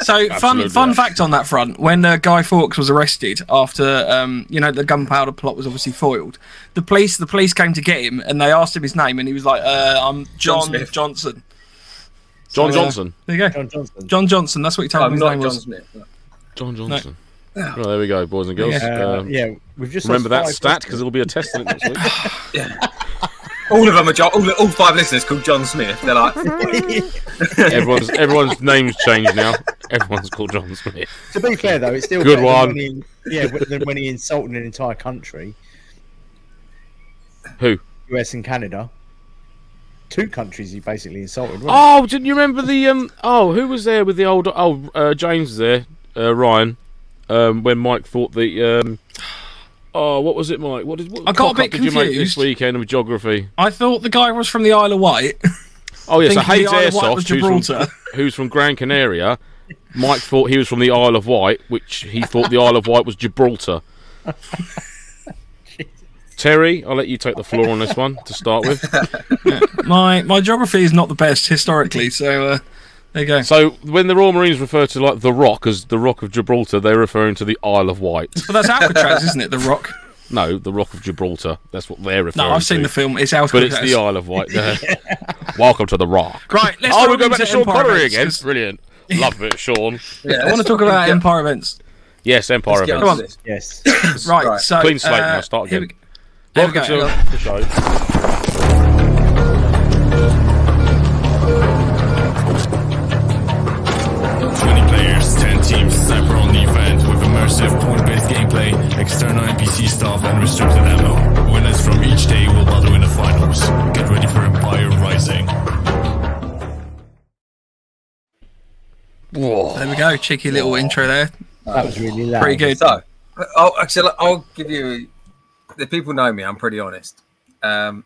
So, fun Absolutely. fun fact on that front: when uh, Guy Fawkes was arrested after, um, you know, the gunpowder plot was obviously foiled, the police the police came to get him and they asked him his name, and he was like, uh, "I'm John John, Smith. Johnson." John So, Johnson. There you go, John Johnson. John Johnson. That's what he told I'm not John was. Smith. John Johnson. Right, there we go, boys and girls. Yeah. Um, yeah, we've just Remember that stat because it'll be a test next week. All of them are John. All, all five listeners called John Smith. They're like, everyone's everyone's names changed now. Everyone's called John Smith. To be fair, though, it's still Good better than one. When he, yeah, than when he insulted an entire country, Who? US and Canada. Two countries he basically insulted. wasn't Oh, didn't you remember the um? Oh, who was there with the old? Oh, uh, James was there. Uh, Ryan. Um, when Mike thought the um. Oh, what was it, Mike? What did what I got a cock-up bit did you make this weekend with geography? I thought the guy was from the Isle of Wight. Oh yes, so Hayes the Isle of Wight was Airsoft, who's from, Gibraltar. who's from Gran Canaria. Mike thought he was from the Isle of Wight, which he thought the Isle of Wight was Gibraltar. Terry, I'll let you take the floor on this one to start with. my my geography is not the best historically, so uh, there you go. So, when the Royal Marines refer to like the Rock as the Rock of Gibraltar, they're referring to the Isle of Wight. But that's Alcatraz, isn't it? The Rock. No, the Rock of Gibraltar. That's what they're referring No, I've to. seen the film. It's Alcatraz, But it's the Isle of Wight. there. Welcome to the Rock. Right, let's oh, dive we go back to Sean Empire Connery events, again. 'cause Brilliant. Love it, Sean. yeah, I want to talk about Empire events. Yes, Empire Let's get events. on Come to this. Yes. Right, Right. so Clean slate uh, now, start again. We- There we go. to the show. 20 players, 10 teams, sniper on event with immersive point-based gameplay, external NPC stuff, and restricted ammo. Winners from each day will battle in the finals. Get ready for Empire Rising. There we go. Cheeky little intro there. That was really loud. Pretty good. So, I'll, actually, I'll give you. The people know me. I'm pretty honest. Um,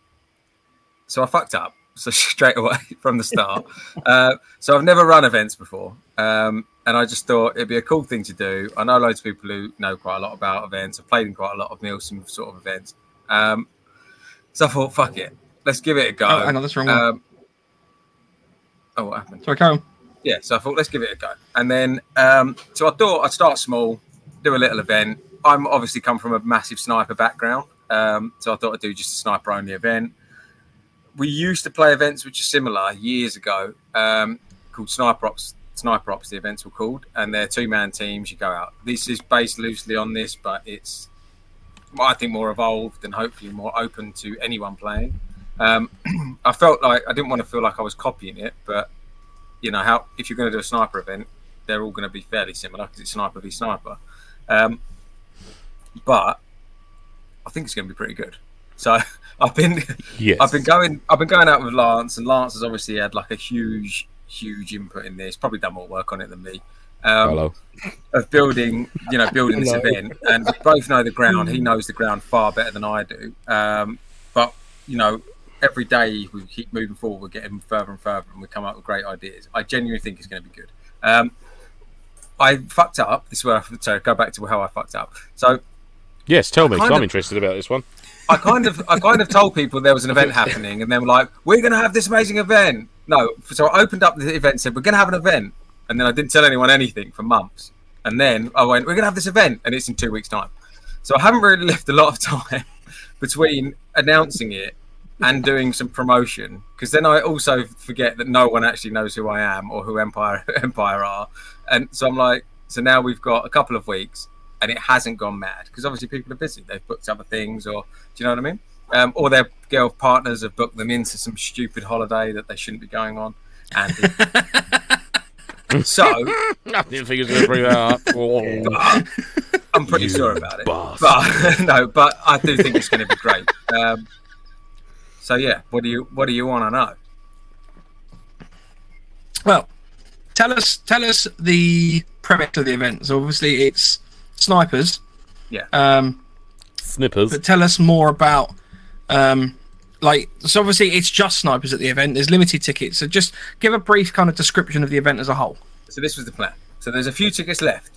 so I fucked up. So straight away from the start. uh, so I've never run events before, um, and I just thought it'd be a cool thing to do. I know loads of people who know quite a lot about events. I've played in quite a lot of milsim sort of events. Um, so I thought, fuck it, let's give it a go. Oh, hang on, that's wrong. Um, oh, what happened? Sorry, Carol. yeah, so I thought let's give it a go. And then, um, so I thought I'd start small, do a little event. I'm obviously come from a massive sniper background, um, so I thought I'd do just a sniper only event. We used to play events which are similar years ago, um, called Sniper Ops. Sniper Ops, the events were called, and they're two man teams. You go out. This is based loosely on this, but it's I think more evolved and hopefully more open to anyone playing. Um, I felt like I didn't want to feel like I was copying it, but you know how if you're going to do a sniper event, they're all going to be fairly similar because it's sniper v sniper. Um, but I think it's going to be pretty good. So I've been Yes. I've been going I've been going out with Lance, and Lance has obviously had like a huge huge input in this. Probably done more work on it than me. Um, Hello. of building, you know, building this event, and we both know the ground. He knows the ground far better than I do. Um, but you know, every day we keep moving forward, we're getting further and further, and we come up with great ideas. I genuinely think it's going to be good. Um, I fucked up. This is where I so go back to how I fucked up. So Yes, tell me, I'm of- interested about this one. I kind of I kind of told people there was an event happening, and they were like, "We're going to have this amazing event." No, so I opened up the event, and said, "We're going to have an event," and then I didn't tell anyone anything for months. And then I went, "We're going to have this event, and it's in two weeks' time." So I haven't really left a lot of time between announcing it and doing some promotion because then I also forget that no one actually knows who I am or who Empire Empire are, and so I'm like, so now we've got a couple of weeks and it hasn't gone mad because obviously people are busy. They've booked other things, or do you know what I mean? Um, or their girl partners have booked them into some stupid holiday that they shouldn't be going on. And so I didn't think he was going to bring that up. But I'm pretty You sure about it. bastard. But no, but I do think it's going to be great. Um, so yeah, what do you what do you want to know? Well, tell us tell us the premise of the event. So obviously it's snipers. Yeah. Um, Snippers. but tell us more about um, like so obviously it's just snipers at the event. There's limited tickets. So just give a brief kind of description of the event as a whole. So this was the plan. So there's a few tickets left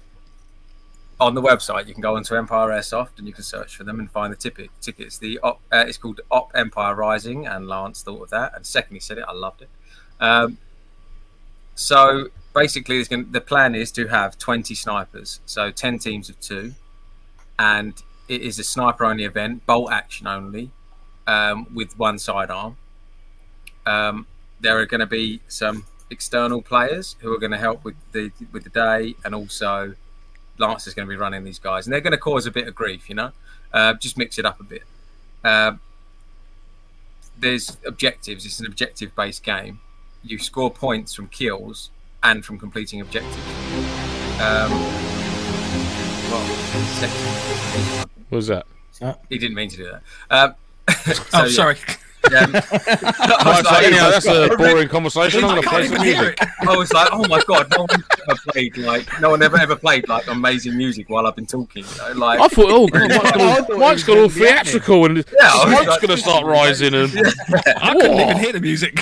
on the website. You can go onto Empire Airsoft and you can search for them and find the ticket tickets. The op, uh, it's called Op Empire Rising, and Lance thought of that. And second, he said it. I loved it. Um, so basically, gonna, the plan is to have 20 snipers, so 10 teams of two, and it is a sniper only event, bolt action only, um, with one sidearm. Um, there are going to be some external players who are going to help with the with the day, and also Lance is going to be running these guys, and they're going to cause a bit of grief, you know. Uh, just mix it up a bit. Uh, there's objectives. It's an objective-based game. You score points from kills and from completing objectives. Um, well, What was that? he didn't mean to do that. Um, so, Oh, yeah. sorry. Um, I, Right, was so like, anyhow, that's a I boring conversation. I'm going to play some music. I was like, oh my god, no one's ever played like no one ever ever played like amazing music while I've been talking. You know? Like I thought, oh, God, Mike's I gonna, thought Mike's he got all was gonna be acting. theatrical and I was smoke's like- going to start rising. And I couldn't even hear the music.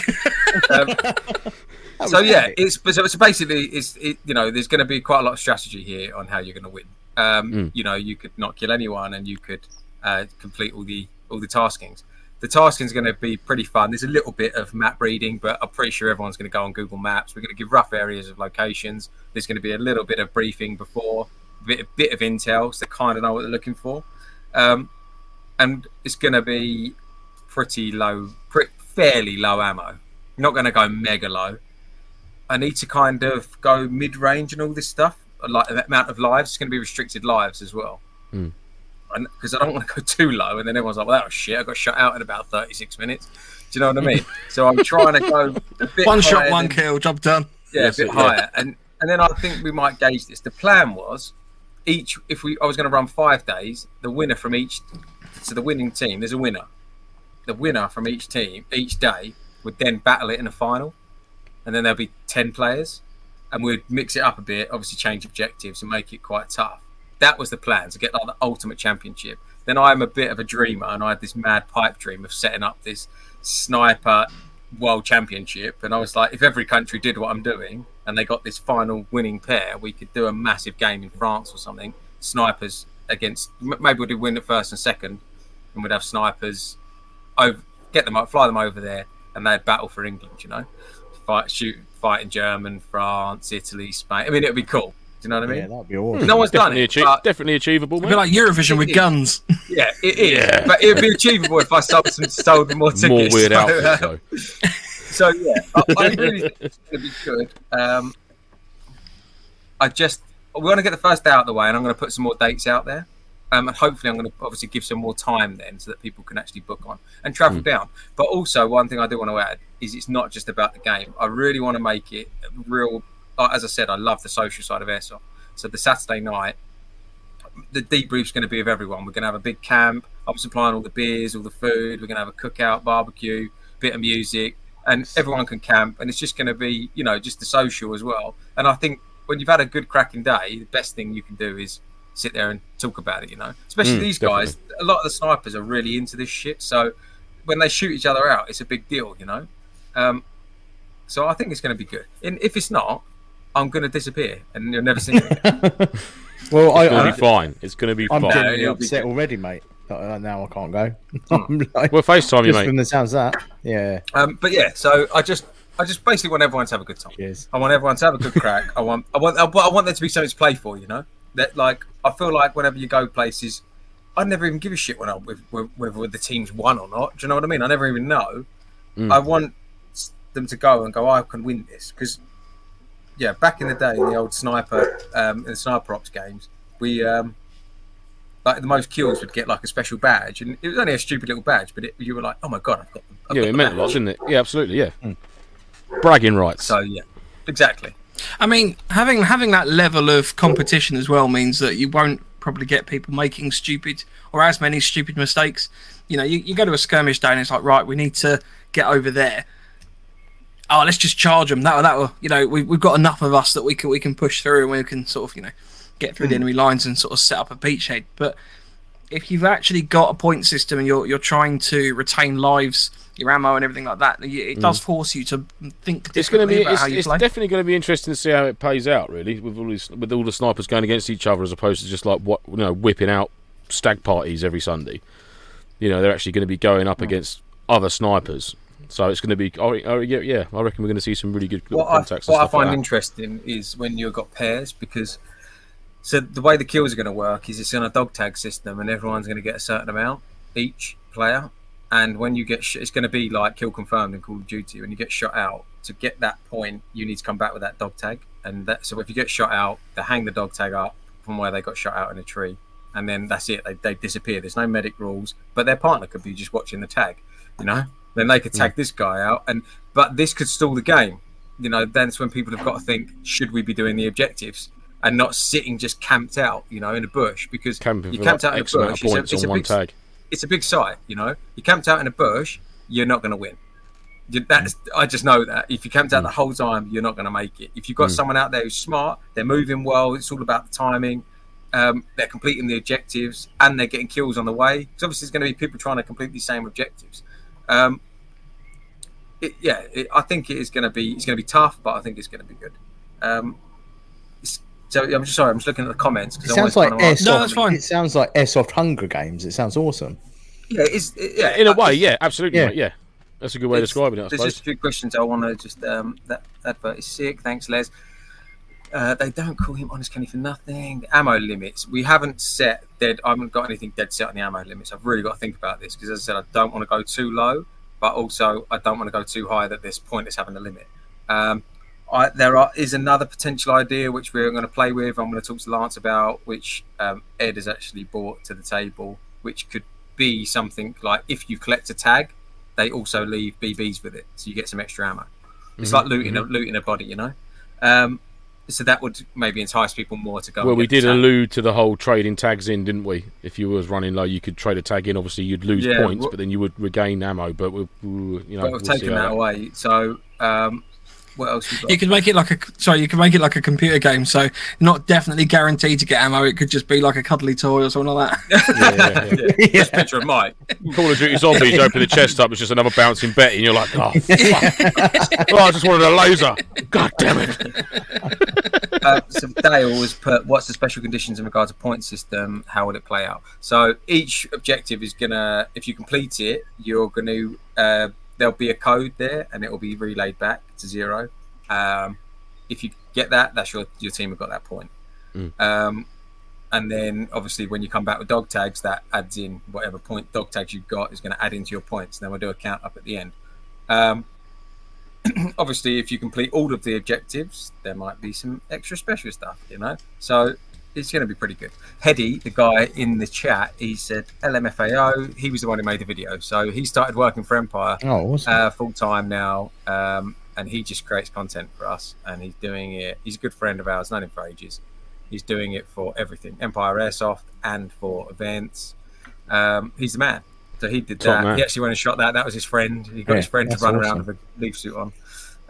um, so yeah, it's so, so basically it's it, you know there's going to be quite a lot of strategy here on how you're going to win. Um, Mm. You know, you could not kill anyone and you could uh, complete all the all the taskings. The tasking is going to be pretty fun. There's a little bit of map reading, but I'm pretty sure everyone's going to go on Google Maps. We're going to give rough areas of locations. There's going to be a little bit of briefing before, a bit, a bit of intel, so they kind of know what they're looking for. Um, and it's going to be pretty low, pre- fairly low ammo. Not going to go mega low. I need to kind of go mid range and all this stuff. Like the amount of lives, it's going to be restricted lives as well. Hmm. Because I don't want to go too low, and then everyone's like, "Well, that was shit. I got shut out in about 36 minutes." Do you know what I mean? so I'm trying to go a bit one shot, one than- kill, job done. yeah, Yes, a bit yeah. higher. And and then I think we might gauge this. The plan was each if we I was going to run five days, the winner from each so the winning team, there's a winner. The winner from each team each day would then battle it in a final, and then there'll be ten players, and we'd mix it up a bit, obviously change objectives and make it quite tough. That was the plan to get like the ultimate championship. Then I'm a bit of a dreamer, and I had this mad pipe dream of setting up this sniper world championship. And I was like, if every country did what I'm doing, and they got this final winning pair, we could do a massive game in France or something. Snipers against maybe we'd win it first and second, and we'd have snipers over, get them up, fly them over there, and they'd battle for England. You know, fight, shoot, fight in German, France, Italy, Spain. I mean, it'd be cool. Do you know what I mean? Yeah, mean? that'd be awesome. No one's done it. achie- but- definitely achievable, It'd be like Eurovision with guns. yeah, it is. Yeah. But it'd be achievable if I sold some sold more tickets. More weird So, outfits, uh, though. so yeah, I, I really think it's going to be good. Um, I just we want to get the first day out of the way, and I'm going to put some more dates out there. Um, and hopefully, I'm going to obviously give some more time then, so that people can actually book on and travel down. But also, one thing I do want to add is it's not just about the game. I really want to make it real. Uh, As I said, I love the social side of airsoft. So the Saturday night, the debrief's going to be of everyone. We're going to have a big camp. I'm supplying all the beers, all the food. We're going to have a cookout, barbecue, bit of music, and everyone can camp. And it's just going to be, you know, just the social as well. And I think when you've had a good cracking day, the best thing you can do is sit there and talk about it. You know, especially Mm, these guys. A lot of the snipers are really into this shit. So when they shoot each other out, it's a big deal. You know. Um, so I think it's going to be good. And if it's not, I'm going to disappear and you'll never see me. again. Well, It's going I, to I, be fine. It's going to be I'm fine. genuinely it'll be upset good. already, mate. Uh, now I can't go. I'm like, Well, FaceTime you, just mate. from the sounds of that, yeah. Um, but yeah, so I just, I just basically want everyone to have a good time. Cheers. I want everyone to have a good crack. I want, I want, I want, I want there to be something to play for. You know, that like I feel like whenever you go places, I never even give a shit when I with, with, whether the team's won or not. Do you know what I mean? I never even know. Mm. I want them to go and go. I can win this because, yeah, back in the day in the old sniper, um, in the sniper ops games, we um, like the most kills would get like a special badge, and it was only a stupid little badge, but it, you were like, oh my god, I've got them. I've Yeah, got it the meant a lot, didn't it? Yeah, absolutely. Yeah. Bragging rights. So yeah, exactly. I mean, having having that level of competition as well means that you won't probably get people making stupid or as many stupid mistakes. You know, you, you go to a skirmish day and it's like, right, we need to get over there. Oh, let's just charge them. That that will, you know, we, we've got enough of us that we can we can push through and we can sort of, you know, get through the hmm. enemy lines and sort of set up a beachhead. But if you've actually got a point system and you're you're trying to retain lives, your ammo and everything like that, it does hmm. force you to think it's going to differently be it's, it's definitely going to be interesting to see how it plays out really with all these with all the snipers going against each other as opposed to just like what you know whipping out stag parties every Sunday. You know they're actually going to be going up hmm. against other snipers so it's going to be oh, oh, yeah, yeah I reckon we're going to see some really good what I, contacts and what I find like interesting is when you've got pairs because so the way the kills are going to work is it's on a dog tag system and everyone's going to get a certain amount each player. And when you get sh- it's going to be like kill confirmed in Call of Duty. When you get shot out to get that point you need to come back with that dog tag. And that so if you get shot out they hang the dog tag up from where they got shot out in a tree. And then that's it. They, they disappear. There's no medic rules but their partner could be just watching the tag you know then they could tag this guy out and but this could stall the game you know, that's when people have got to think, should we be doing the objectives and not sitting just camped out, you know, in a bush because Camping you camped like out in a X amount of bush. It's a, it's, a big, tag it's a big site, you know. You camped out in a bush, you're not going to win. That's I just know that if you camped out the whole time, you're not going to make it. If you've got someone out there who's smart, they're moving well. It's all about the timing. Um, they're completing the objectives and they're getting kills on the way. Because obviously, there's going to be people trying to complete these same objectives. Um, it, yeah, it, I think it is going to be it's going to be tough, but I think it's going to be good. Um, so I'm just sorry, I'm just looking at the comments. It sounds like trying to airsoft. No, that's fine. It sounds like airsoft Hunger Games. It sounds awesome. Yeah, it's, it, yeah, in a way yeah absolutely Yeah. mate, yeah that's a good way of It's- describing it I There's suppose just a few questions I want to just. Um, that advert is sick. Thanks, Les. Uh, they don't call him Honest Kenny for nothing. Ammo limits. We haven't set dead. I haven't got anything dead set on the ammo limits. I've really got to think about this because, as I said, I don't want to go too low, but also I don't want to go too high that this point is having a limit. Um, I, there are, is another potential idea which we're going to play with. I'm going to talk to Lance about, which um, Ed has actually brought to the table, which could be something like if you collect a tag, they also leave BBs with it, so you get some extra ammo. It's Mm-hmm, like looting a looting a body, you know. Um, so that would maybe entice people more to go. Well, we did allude to the whole trading tags in, didn't we? If you was running low, you could trade a tag in. Obviously, you'd lose Yeah, points, but then you would regain ammo. But we, we you know, But we've we'll taken how that away. So um, what else we got? You could make it like a sorry. You could make it like a computer game. So not definitely guaranteed to get ammo. It could just be like a cuddly toy or something like that. Yeah, yeah, yeah. Just picture of Mike. Call of Duty Zombies, open the chest up, it's just another bouncing Betty, and you're like, oh, fuck. oh, I just wanted a laser. God damn it. uh, so Dale was put, what's the special conditions in regard to point system? How would it play out? So each objective is gonna, if you complete it, you're gonna, uh, there'll be a code there, and it will be relayed back to zero. Um, if you get that, that's your your team have got that point. Um, and then obviously when you come back with dog tags, that adds in whatever point dog tags you've got is going to add into your points. And then we'll do a count up at the end. Um, obviously, if you complete all of the objectives, there might be some extra special stuff, you know. So it's going to be pretty good. Heady, the guy in the chat, he said LMFAO. He was the one who made the video, so he started working for Empire Oh, awesome. uh, full time now, um, and he just creates content for us. And he's doing it. He's a good friend of ours, known him for ages. He's doing it for everything, Empire Airsoft, and for events. Um, he's the man. So he did Top that. man. He actually went and shot that. That was his friend. He got Yeah, his friend to run awesome. around with a leaf suit on.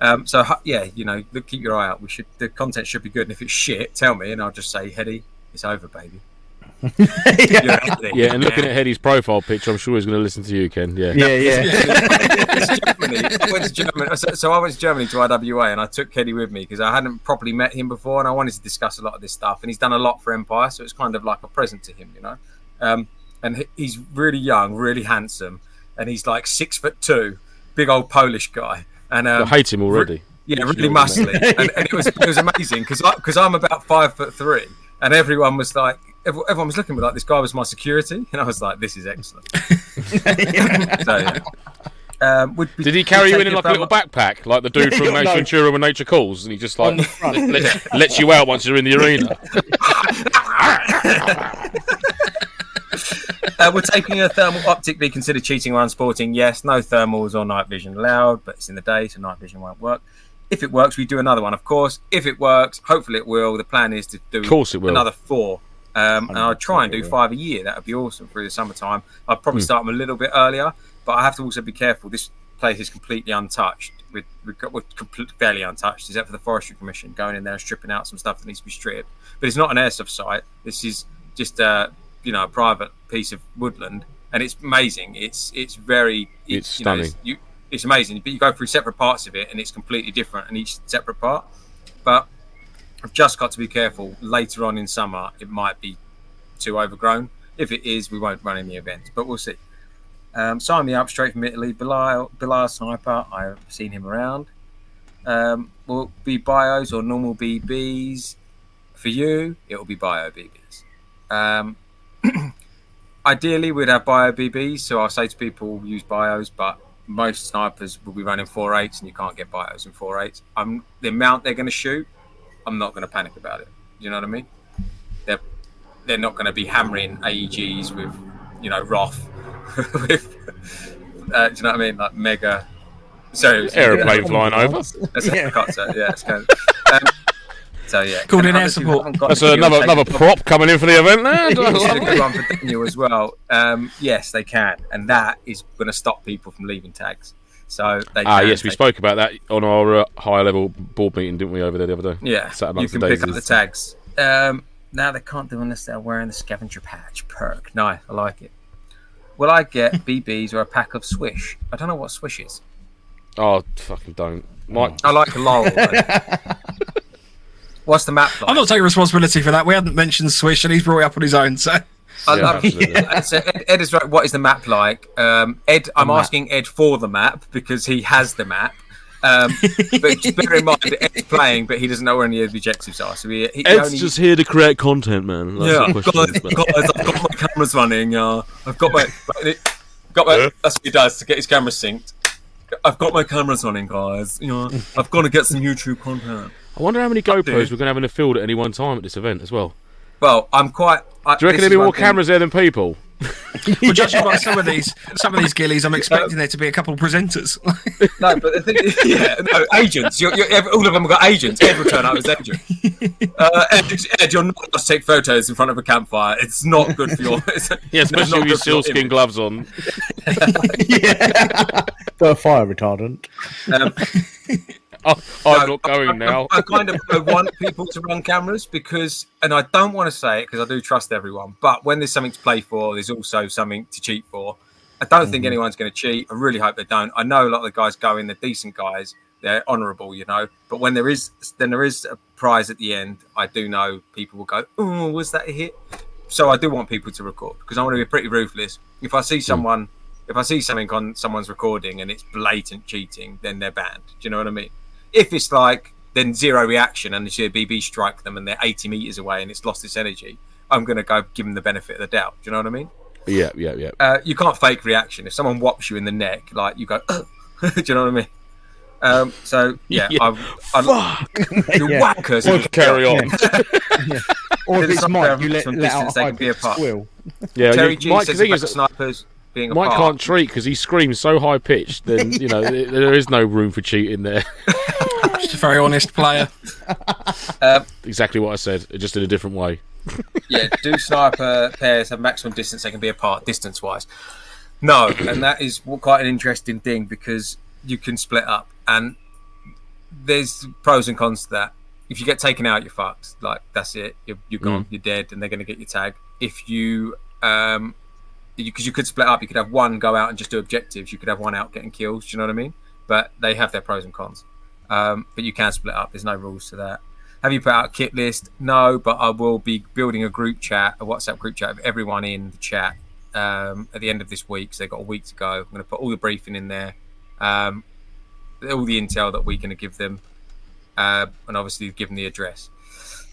Um, so yeah, you know, look, keep your eye out. We should the content should be good, and if it's shit, tell me, and I'll just say, Heady, it's over, baby. You're out there. Yeah, and looking at Heady's profile picture, I'm sure he's going to listen to you, Ken. Yeah. yeah, yeah. It's Germany. I went to Germany. So, so I went to Germany to IWA, and I took Heady with me because I hadn't properly met him before, and I wanted to discuss a lot of this stuff. And he's done a lot for Empire, so it's kind of like a present to him, you know. Um, and he's really young, really handsome, and he's like six foot two, big old Polish guy. And I um, hate him already. yeah, really muscly, and, and it was it was amazing because because I'm about five foot three, and everyone was like, everyone, everyone was looking at me like this guy was my security, and I was like, "This is excellent." so, yeah. um, would, Did he carry you in, in like a little back? backpack, like the dude from No. Nature Ventura when Nature Calls, and he just like the lets, lets you out once you're in the arena? Uh, we're taking a thermal optically considered cheating or unsporting. Yes, no thermals or night vision allowed, but it's in the day, so night vision won't work. If it works, we do another one, of course. If it works, hopefully it will. The plan is to do Of course it will. another four. Um, and I'll try and do 100% it will. five a year. That would be awesome through the summertime. I'd probably Hmm. start them a little bit earlier, but I have to also be careful. This place is completely untouched. We're, we're, got- we're complete, fairly untouched, except for the Forestry Commission going in there and stripping out some stuff that needs to be stripped. But it's not an airsoft site. This is just a you know a private piece of woodland, and it's amazing. It's it's very It's you know, stunning. you, it's amazing, but you go through separate parts of it, and it's completely different in each separate part. But I've just got to be careful. Later on in summer, it might be too overgrown. If it is, we won't run any events, but we'll see. Um, sign me up straight from Italy. Bilal, Bilal Sniper, I've seen him around. Um, will be bios or normal BBs? For you, it will be bio BBs. Um, ideally, we'd have bio BBs, so I'll say to people use bios, but most snipers will be running 4.8s and you can't get bios in 4.8s. I'm, the amount they're going to shoot, I'm not going to panic about it. Do You know what I mean? They're, they're not going to be hammering AEGs with, you know, Roth. with, uh, do you know what I mean? Like mega. Sorry, Aeroplane flying over. That's Yeah. yeah. cut, so, yeah, it's kind um, so yeah. Called in And air support. That's the another another prop coming in for the event there. This a good one for Daniel as well. Um, yes, they can, and that is going to stop people from leaving tags. So they Ah, yes, we take- spoke about that on our uh, high level board meeting, didn't we, over there the other day? Yeah, Sat you can the pick up the tags. Um, now they can't do unless they're wearing the scavenger patch perk. No, I like it. Will I get BBs or a pack of Swish? I don't know what Swish is. Oh, fucking don't. Mike, I like lol. though. What's the map like? I'm not taking responsibility for that. We hadn't mentioned Swish, and he's brought it up on his own. So I Yeah, love absolutely. Ed, so Ed, Ed is right. What is the map like? Um, Ed, I'm map. asking Ed for the map because he has the map. Um, but just bear in mind that Ed's playing, but he doesn't know where any of the objectives are. So he, he Ed's only, just here to create content, man. That's yeah, the question. guys, guys, I've got my cameras running. Uh, I've got my, got my. That's what he does to get his camera synced. I've got my cameras running, guys. You know, I've got to get some YouTube content. I wonder how many GoPros dude. we're going to have in the field at any one time at this event as well. Well, I'm quite. I, Do you reckon there'll be is one more thing- cameras there than people? well, judging by some of these, some of these gillies, I'm expecting there to be a couple of presenters. No, but the thing yeah, no, agents. You're, you're, all of them have got agents. Ed will turn up as agent. Uh, Ed, Ed, you're not allowed to take photos in front of a campfire. It's not good for your. It's, Yeah, especially with your for sealskin gloves on. Got a fire retardant. Um, I'm no, not going I, now. I, I kind of I want people to run cameras because, and I don't want to say it because I do trust everyone. But when there's something to play for, there's also something to cheat for. I don't think mm-hmm. anyone's going to cheat. I really hope they don't. I know a lot of the guys go in. They're decent guys. They're honourable, you know. But when there is, then there is a prize at the end. I do know people will go, "Oh, was that a hit?" So I do want people to record because I want to be pretty ruthless. If I see hmm. someone, if I see something on someone's recording and it's blatant cheating, then they're banned. Do you know what I mean? If it's like then zero reaction and the see BB strike them and they're 80 meters away and it's lost its energy, I'm going to go give them the benefit of the doubt. Do you know what I mean? Yeah, yeah, yeah. Uh, you can't fake reaction. If someone whops you in the neck, like you go, do you know what I mean? Um, so yeah, Yeah. I'm, I, the Yeah. whackers. Well, carry on. Or if it's some Mike, from you let, distance let out a they high can be apart. squeal. Yeah, Terry you, G Mike, the says thing about is, snipers being Mike apart. can't treat because he screams so high pitched. Then you know there there is no room for cheating there. Just a very honest player. exactly what I said, just in a different way. yeah, do sniper pairs have maximum distance they can be apart distance wise? No, and that is quite an interesting thing because you can split up, and there's pros and cons to that. If you get taken out, you're fucked. Like that's it. You're, you're gone. You're dead, and they're going to get your tag. If you um, because you, could split up, you could have one go out and just do objectives. You could have one out getting kills. Do you know what I mean? But they have their pros and cons. Um, but you can split up. There's no rules to that. Have you put out a kit list? No, but I will be building a group chat, a WhatsApp group chat of everyone in the chat um, at the end of this week. So they've got a week to go. I'm going to put all the briefing in there, um, all the intel that we're going to give them, uh, and obviously give them the address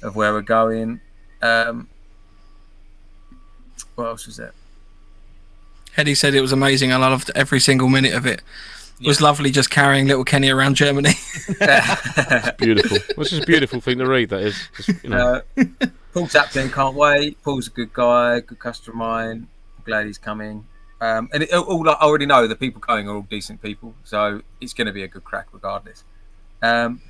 of where we're going. Um, what else was there? Eddie said it was amazing. And I loved every single minute of it. It was lovely just carrying little Kenny around Germany. Beautiful. Which is a beautiful thing to read. That is. Just, you know, Uh, Paul Taplin can't wait. Paul's a good guy, good customer of mine. I'm glad he's coming. Um, and it, all I already know the people going are all decent people, so it's going to be a good crack regardless. Um,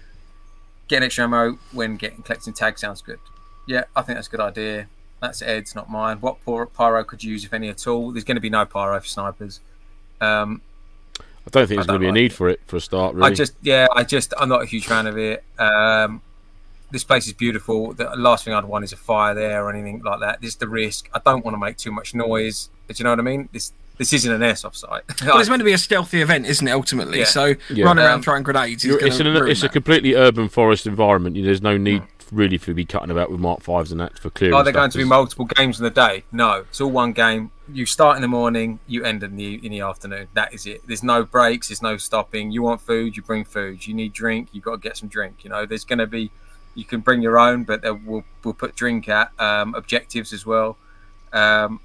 getting extra ammo when getting collecting tags sounds good. Yeah, I think that's a good idea. That's Ed's, not mine. What pyro pyro could you use, if any at all? There's going to be no pyro for snipers. Um, I don't think there's going to be a need like for it for a start. Really. I just, yeah, I just, I'm not a huge fan of it. Um, this place is beautiful. The last thing I'd want is a fire there or anything like that. This is the risk. I don't want to make too much noise. But you know what I mean? This this isn't an airsoft site. Well, it's meant to be a stealthy event, isn't it? Ultimately, Yeah. so Yeah. running around Um, throwing grenades is You're- going it's, to an, it's a completely urban forest environment. There's no need really to be cutting about with Mark Fives and that for clearing. Are there going to be multiple games in the day? No, it's all one game. You start in the morning, you end in the in the afternoon. That is it. There's no breaks. There's no stopping. You want food, you bring food. You need drink, you got to get some drink. You know, there's going to be. You can bring your own, but there- we'll we'll put drink at um, objectives as well. Um,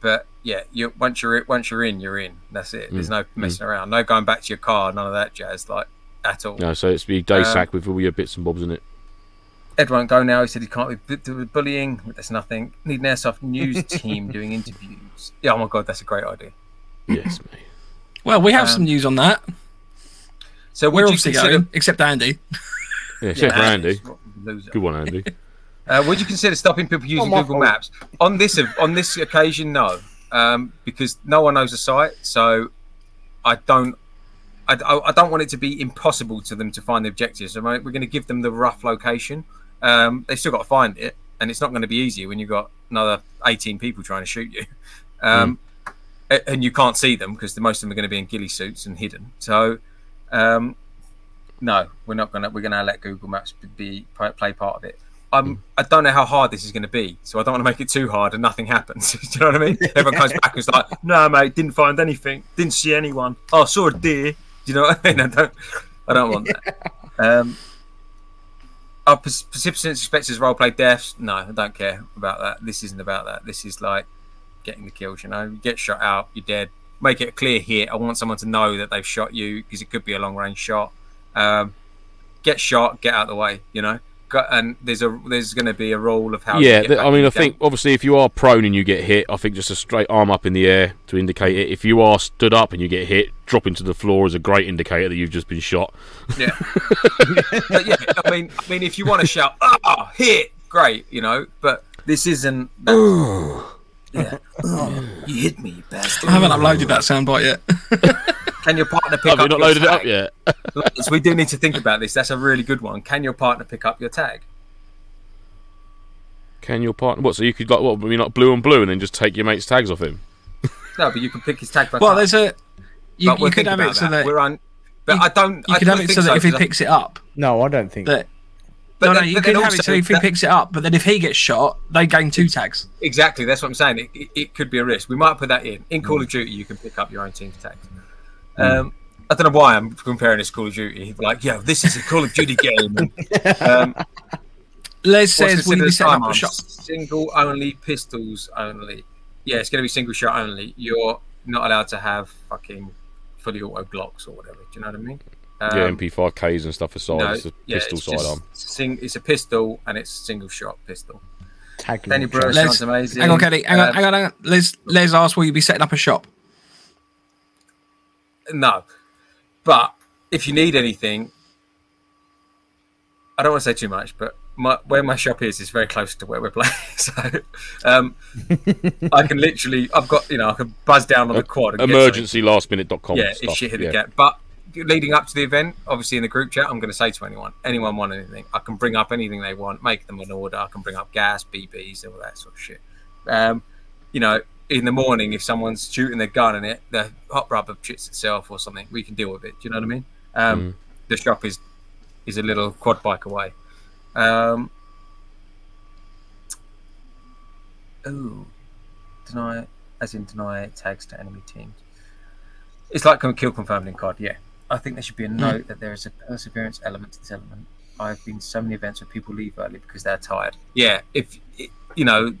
but yeah, you once you're once you're in, you're in. That's it. There's no messing around. No going back to your car. None of that jazz. Like at all. No, so it's be day Um, sack with all your bits and bobs in it. Ed won't go now. He said he can't be bu- do- bullying. There's nothing. Need an airsoft news team doing interviews. Yeah, oh my god, that's a great idea. Yes, mate. Well, we have Um, some news on that. So We're would you obviously consider? going, except Andy. Yeah, except for Andy. Loser. Good one, Andy. Uh, would you consider stopping people using my Google fault. Maps on this on this occasion? No, um, because no one knows the site. So I don't. I, I I don't want it to be impossible to them to find the objectives. So we're going to give them the rough location. Um, they've still got to find it, and it's not going to be easy when you've got another 18 people trying to shoot you. Um, a- And you can't see them because the, most of them are going to be in ghillie suits and hidden. So, um, no, we're not going to. We're going to let Google Maps be play play part of it. I'm, I don't know how hard this is going to be, so I don't want to make it too hard and nothing happens. Do you know what I mean? Everyone comes back and is like, "No, mate, didn't find anything, didn't see anyone. Oh, I saw a deer." Do you know what I mean? I don't, I don't want that. Um, are pers- participants expected as role play deaths? No, I don't care about that. This isn't about that. This is like getting the kills. You know, you get shot out, you're dead. Make it a clear hit. I want someone to know that they've shot you because it could be a long range shot. Um, get shot, get out of the way. You know, and there's a there's going to be a rule of how. yeah, I mean, I game. think obviously if you are prone and you get hit, I think just a straight arm up in the air to indicate it. If you are stood up and you get hit, dropping to the floor is a great indicator that you've just been shot. Yeah. but yeah, I mean, I mean, if you want to shout, "Ah, hit!" Great, you know. But this isn't. Yeah. Oh, you hit me, you bastard. I haven't uploaded that soundbite yet. Can your partner pick Have up you not your loaded it up yet? So we do need to think about this. That's a really good one. Can your partner pick up your tag? Can your partner? What? So you could like what? I mean, like blue and blue, and then just take your mate's tags off him. No, but you can pick his tag back well, up. there's a. You, you could have it so that we're on. But you- I don't. you I could have don't it so that if he I- picks it up, No, I don't think. that but no, no, you could then have it also so if he that- picks it up, but then if he gets shot, they gain two tags. Exactly, that's what I'm saying. It, it, it could be a risk. We might put that in. In Call of Duty, you can pick up your own team's tags. Um, I don't know why I'm comparing this to Call of Duty. Like, yeah, this is a Call of Duty game. um, Les says, "Will you considered be setting up a sidearms? shop?" Single only, pistols only. Yeah, it's going to be single shot only. You're not allowed to have fucking fully auto Glocks or whatever. Do you know what I mean? Um, yeah, MP5Ks and stuff aside. no, it's a yeah, pistol it's just sidearm. Sing, it's a pistol and it's single shot pistol. Tag Danny launcher. Brewer sounds amazing. hang on, Kelly. Hang on, Um, hang on, hang on. Les, Les asked, "Will you be setting up a shop?" No, but if you need anything, I don't want to say too much, but my, where my shop is is very close to where we're playing. So um, I can literally, I've got, you know, I can buzz down on the quad. And Emergencylastminute.com. Yeah, stuff. it's shit hit yeah. the gap. But leading up to the event, obviously in the group chat, I'm going to say to anyone, anyone want anything, I can bring up anything they want, make them an order. I can bring up gas, BBs, all that sort of shit. Um, you know, in the morning, if someone's shooting their gun and it, the hop rubber shits itself or something, we can deal with it. Do you know what I mean? Um, The shop is is a little quad bike away. Um, oh, deny, as in deny tags to enemy teams. It's like kill confirmed in COD, yeah. I think there should be a mm. note that there is a perseverance element to this element. I've been so many events where people leave early because they're tired. Yeah, if you know,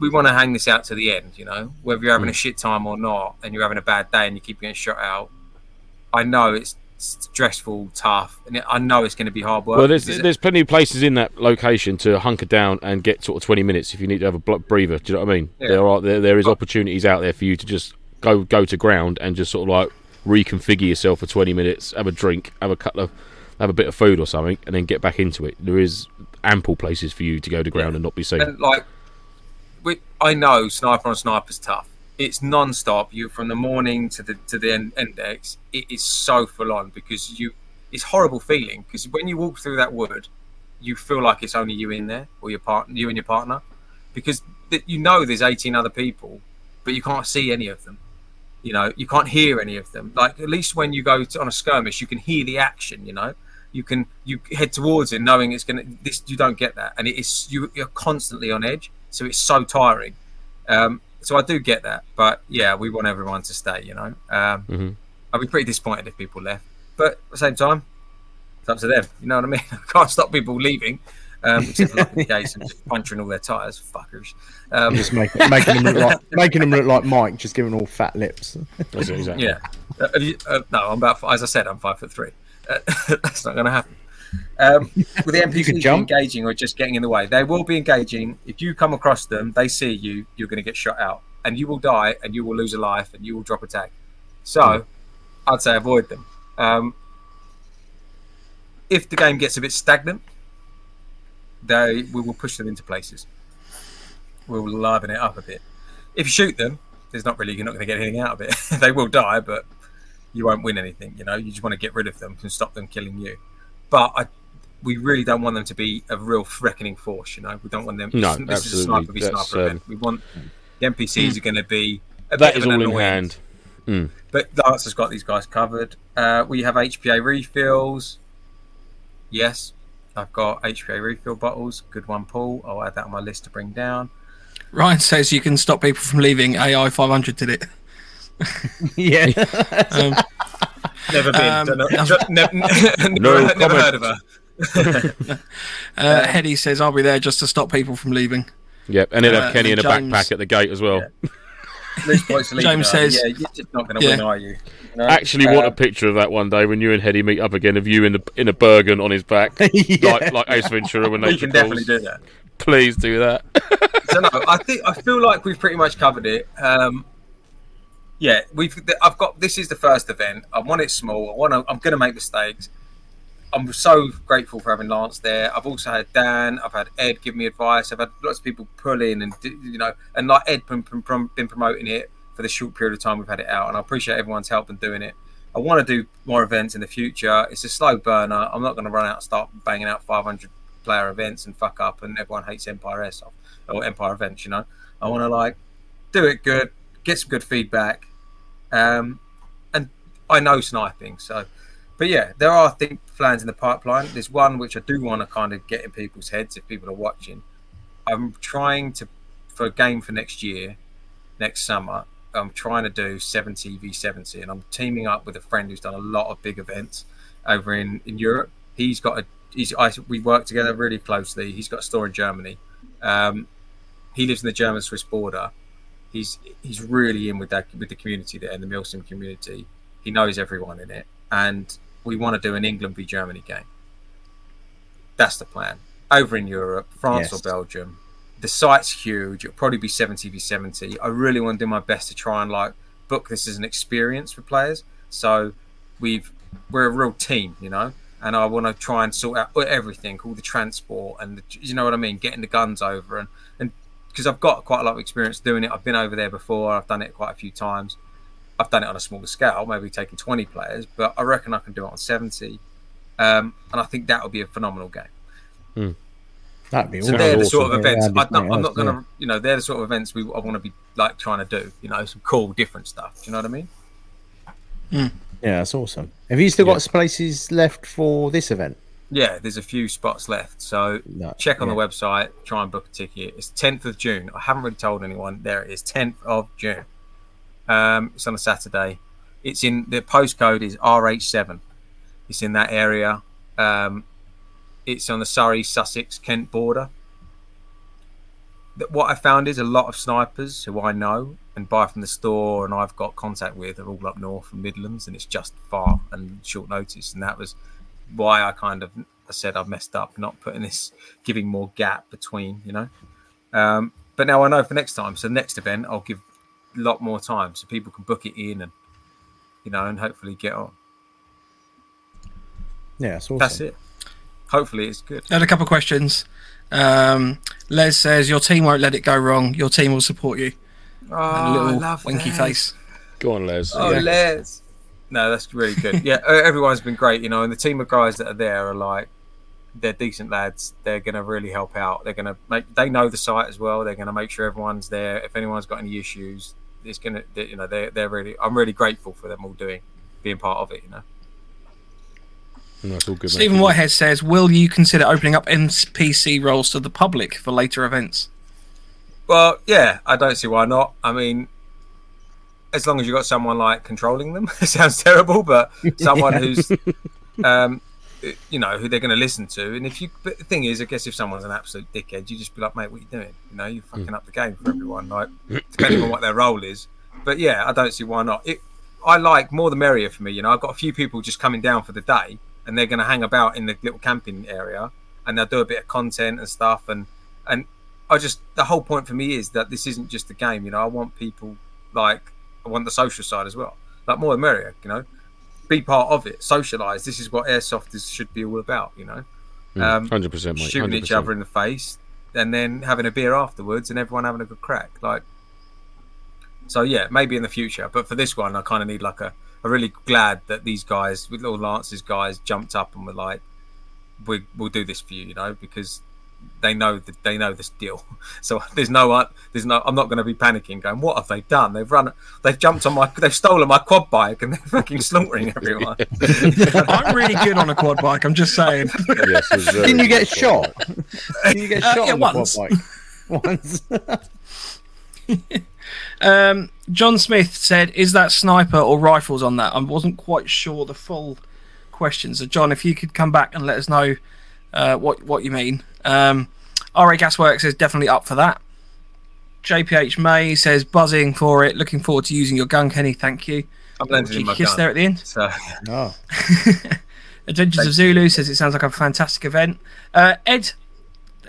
we want to hang this out to the end. You know, whether you're having a mm. shit time or not, and you're having a bad day and you keep getting shot out. I know it's stressful, tough, and it, I know it's going to be hard work. Well, there's because it- there's plenty of places in that location to hunker down and get sort of 20 minutes if you need to have a breather. Do you know what I mean? Yeah. There are there, there is opportunities out there for you to just go go to ground and just sort of like reconfigure yourself for 20 minutes, have a drink, have a couple of have a bit of food or something, and then get back into it. There is ample places for you to go to ground and not be seen. and like we, I know sniper on sniper's tough. It's non-stop. You from the morning to the to the end, index. It is so full on because you. It's horrible feeling because when you walk through that wood, you feel like it's only you in there or your partner, you and your partner, because you know there's 18 other people, but you can't see any of them. You know, you can't hear any of them. Like at least when you go to, on a skirmish, you can hear the action. You know, you can you head towards it knowing it's gonna. This you don't get that, and it is you, you're constantly on edge, so it's so tiring. Um, so I do get that, but yeah, we want everyone to stay. You know, um, Mhm. I'd be pretty disappointed if people left, but at the same time, it's up to them. You know what I mean? I can't stop people leaving. Um, except for the case and just puncturing all their tires, fuckers. Um, Just making, making them look like making them look like Mike, just giving all fat lips. That's it, exactly. Yeah. Uh, have you, uh, no, I'm about. As I said, I'm five foot three. Uh, that's not going to happen. Um, with the NPCs jump. engaging or just getting in the way, they will be engaging. If you come across them, they see you, you're going to get shot out, and you will die, and you will lose a life, and you will drop a tag. So, I'd say avoid them. Um, if the game gets a bit stagnant, they we will push them into places. We will liven it up a bit. If you shoot them, there's not really you're not going to get anything out of it. they will die, but you won't win anything. You know, you just want to get rid of them and stop them killing you. But I, we really don't want them to be a real threatening force. You know, we don't want them. No, this is a sniper v sniper um, event. We want the NPCs are going to be a That bit is all in annoyance. hand. But Lance has got these guys covered. Uh, we have HPA refills. Yes, I've got HPA refill bottles. Good one, Paul. I'll add that on my list to bring down. Ryan says you can stop people from leaving. AI 500 did it. yeah, Um, Never been. Um, Don't know- never, never, No never heard of her. uh, Heady says I'll be there just to stop people from leaving. Yep, and he'll have Uh, Kenny in a James- backpack at the gate as well. Loose points to leave James says- "Yeah, you're just not going to Yeah. win, are you?" You know? Actually, want Uh, a picture of that one day when you and Heady meet up again of you in the in a Bergen on his back, Yeah. like like Ace Ventura when We nature can definitely do that. Please do that. so no, I think I feel like we've pretty much covered it. Um, yeah, we've. I've got. This is the first event. I want it small. I want to. I'm going to make mistakes. I'm so grateful for having Lance there. I've also had Dan. I've had Ed give me advice. I've had lots of people pull in and you know, and like Ed been, been, been promoting it for the short period of time we've had it out, and I appreciate everyone's help in doing it. I want to do more events in the future. It's a slow burner. I'm not going to run out and start banging out 500 player events and fuck up, and everyone hates Empire Airsoft or Empire events. You know, I want to like do it good, get some good feedback, um, and I know sniping, so. But yeah, there are I think plans in the pipeline. There's one which I do want to kind of get in people's heads if people are watching. I'm trying to for a game for next year, next summer. I'm trying to do 70 v 70, and I'm teaming up with a friend who's done a lot of big events over in in Europe. He's got a he's I, we work together really closely. He's got a store in Germany. Um, he lives in the German Swiss border. He's he's really in with that with the community there, in the Milsim community. He knows everyone in it, and we want to do an England v Germany game. That's the plan. Over in Europe, France Yes. or Belgium. The site's huge. It'll probably be 70 v 70. I really want to do my best to try and like book this as an experience for players. So we've we're a real team, you know, and I want to try and sort out everything, all the transport and the, you know what I mean, getting the guns over and and because I've got quite a lot of experience doing it. I've been over there before. I've done it quite a few times. I've done it on a smaller scale, maybe taking 20 players, but I reckon I can do it on 70. Um, and I think that would be a phenomenal game. That'd be So awesome. they're the sort of events. that'd I, no, great, I'm not going to, you know, they're the sort of events we I want to be like trying to do. You know, some cool, different stuff. Do you know what I mean? Yeah, that's awesome. Have you still Yeah. got spaces left for this event? Yeah, there's a few spots left. So No, check on yeah. the website, try and book a ticket. It's 10th of June. I haven't really told anyone. There it is, 10th of June. Um, it's on a Saturday. It's in the postcode is RH7. It's in that area. Um, it's on the Surrey, Sussex, Kent border. that what I found is a lot of snipers who I know and buy from the store and I've got contact with are all up north and Midlands, and it's just far and short notice, and that was why I kind of I said I've messed up not putting this giving more gap between, you know. Um, but now I know for next time. So next event I'll give a lot more time so people can book it in and you know and hopefully get on. Yeah, that's awesome. That's it. Hopefully it's good. I had a couple of questions. Um, Les says your team won't let it go wrong. Your team will support you. Oh, And a I little love winky that. face. Go on, Les. Oh, Yeah. Les. No, that's really good. Yeah, everyone's been great, you know, and the team of guys that are there are like, they're decent lads. They're going to really help out. They're going to make, they know the site as well. They're going to make sure everyone's there. If anyone's got any issues, it's going to, you know, they're, they're really, I'm really grateful for them all doing, being part of it, you know. That's all good. mate. Stephen Whitehead says, "Will you consider opening up NPC roles to the public for later events?" Well, yeah, I don't see why not. I mean, as long as you've got someone like controlling them, it sounds terrible, but someone Yeah. who's, um, you know, who they're going to listen to. And if you, but the thing is, I guess if someone's an absolute dickhead, you just be like, mate, what are you doing? You know, you're fucking up the game for everyone, like, depending on what their role is. But yeah, I don't see why not. It, I like more the merrier for me. You know, I've got a few people just coming down for the day, and they're going to hang about in the little camping area, and they'll do a bit of content and stuff, and and I just the whole point for me is that this isn't just a game. You know, I want people like I want the social side as well. Like more the merrier. You know, be part of it, socialize. This is what airsoft is, should be all about. You know, um, Hundred percent, mate. shooting each other in the face, and then having a beer afterwards, and everyone having a good crack. Like, so yeah, maybe in the future. But for this one, I kind of need like a. I'm really glad that these guys, with little Lance's guys, jumped up and were like, "We we'll do this for you," you know, because they know that they know this deal. So there's no, uh, there's no. I'm not going to be panicking. Going, what have they done? They've run. They've jumped on my. They've stolen my quad bike and they're fucking slaughtering everyone. I'm really good on a quad bike. I'm just saying. Yes, Didn't you get good. shot? Didn't you get Uh, shot yeah, on the quad once. bike? Once. Um, John Smith said, "Is that sniper or rifles on that?" I wasn't quite sure the full question. So, John, if you could come back and let us know uh, what what you mean. Um, RA Gasworks is definitely up for that. JPH May says, "Buzzing for it. Looking forward to using your gun, Kenny. Thank you." I'm landing in my Kiss gun. there at the end. So oh. Adventures of Zulu says it sounds like a fantastic event. Uh, Ed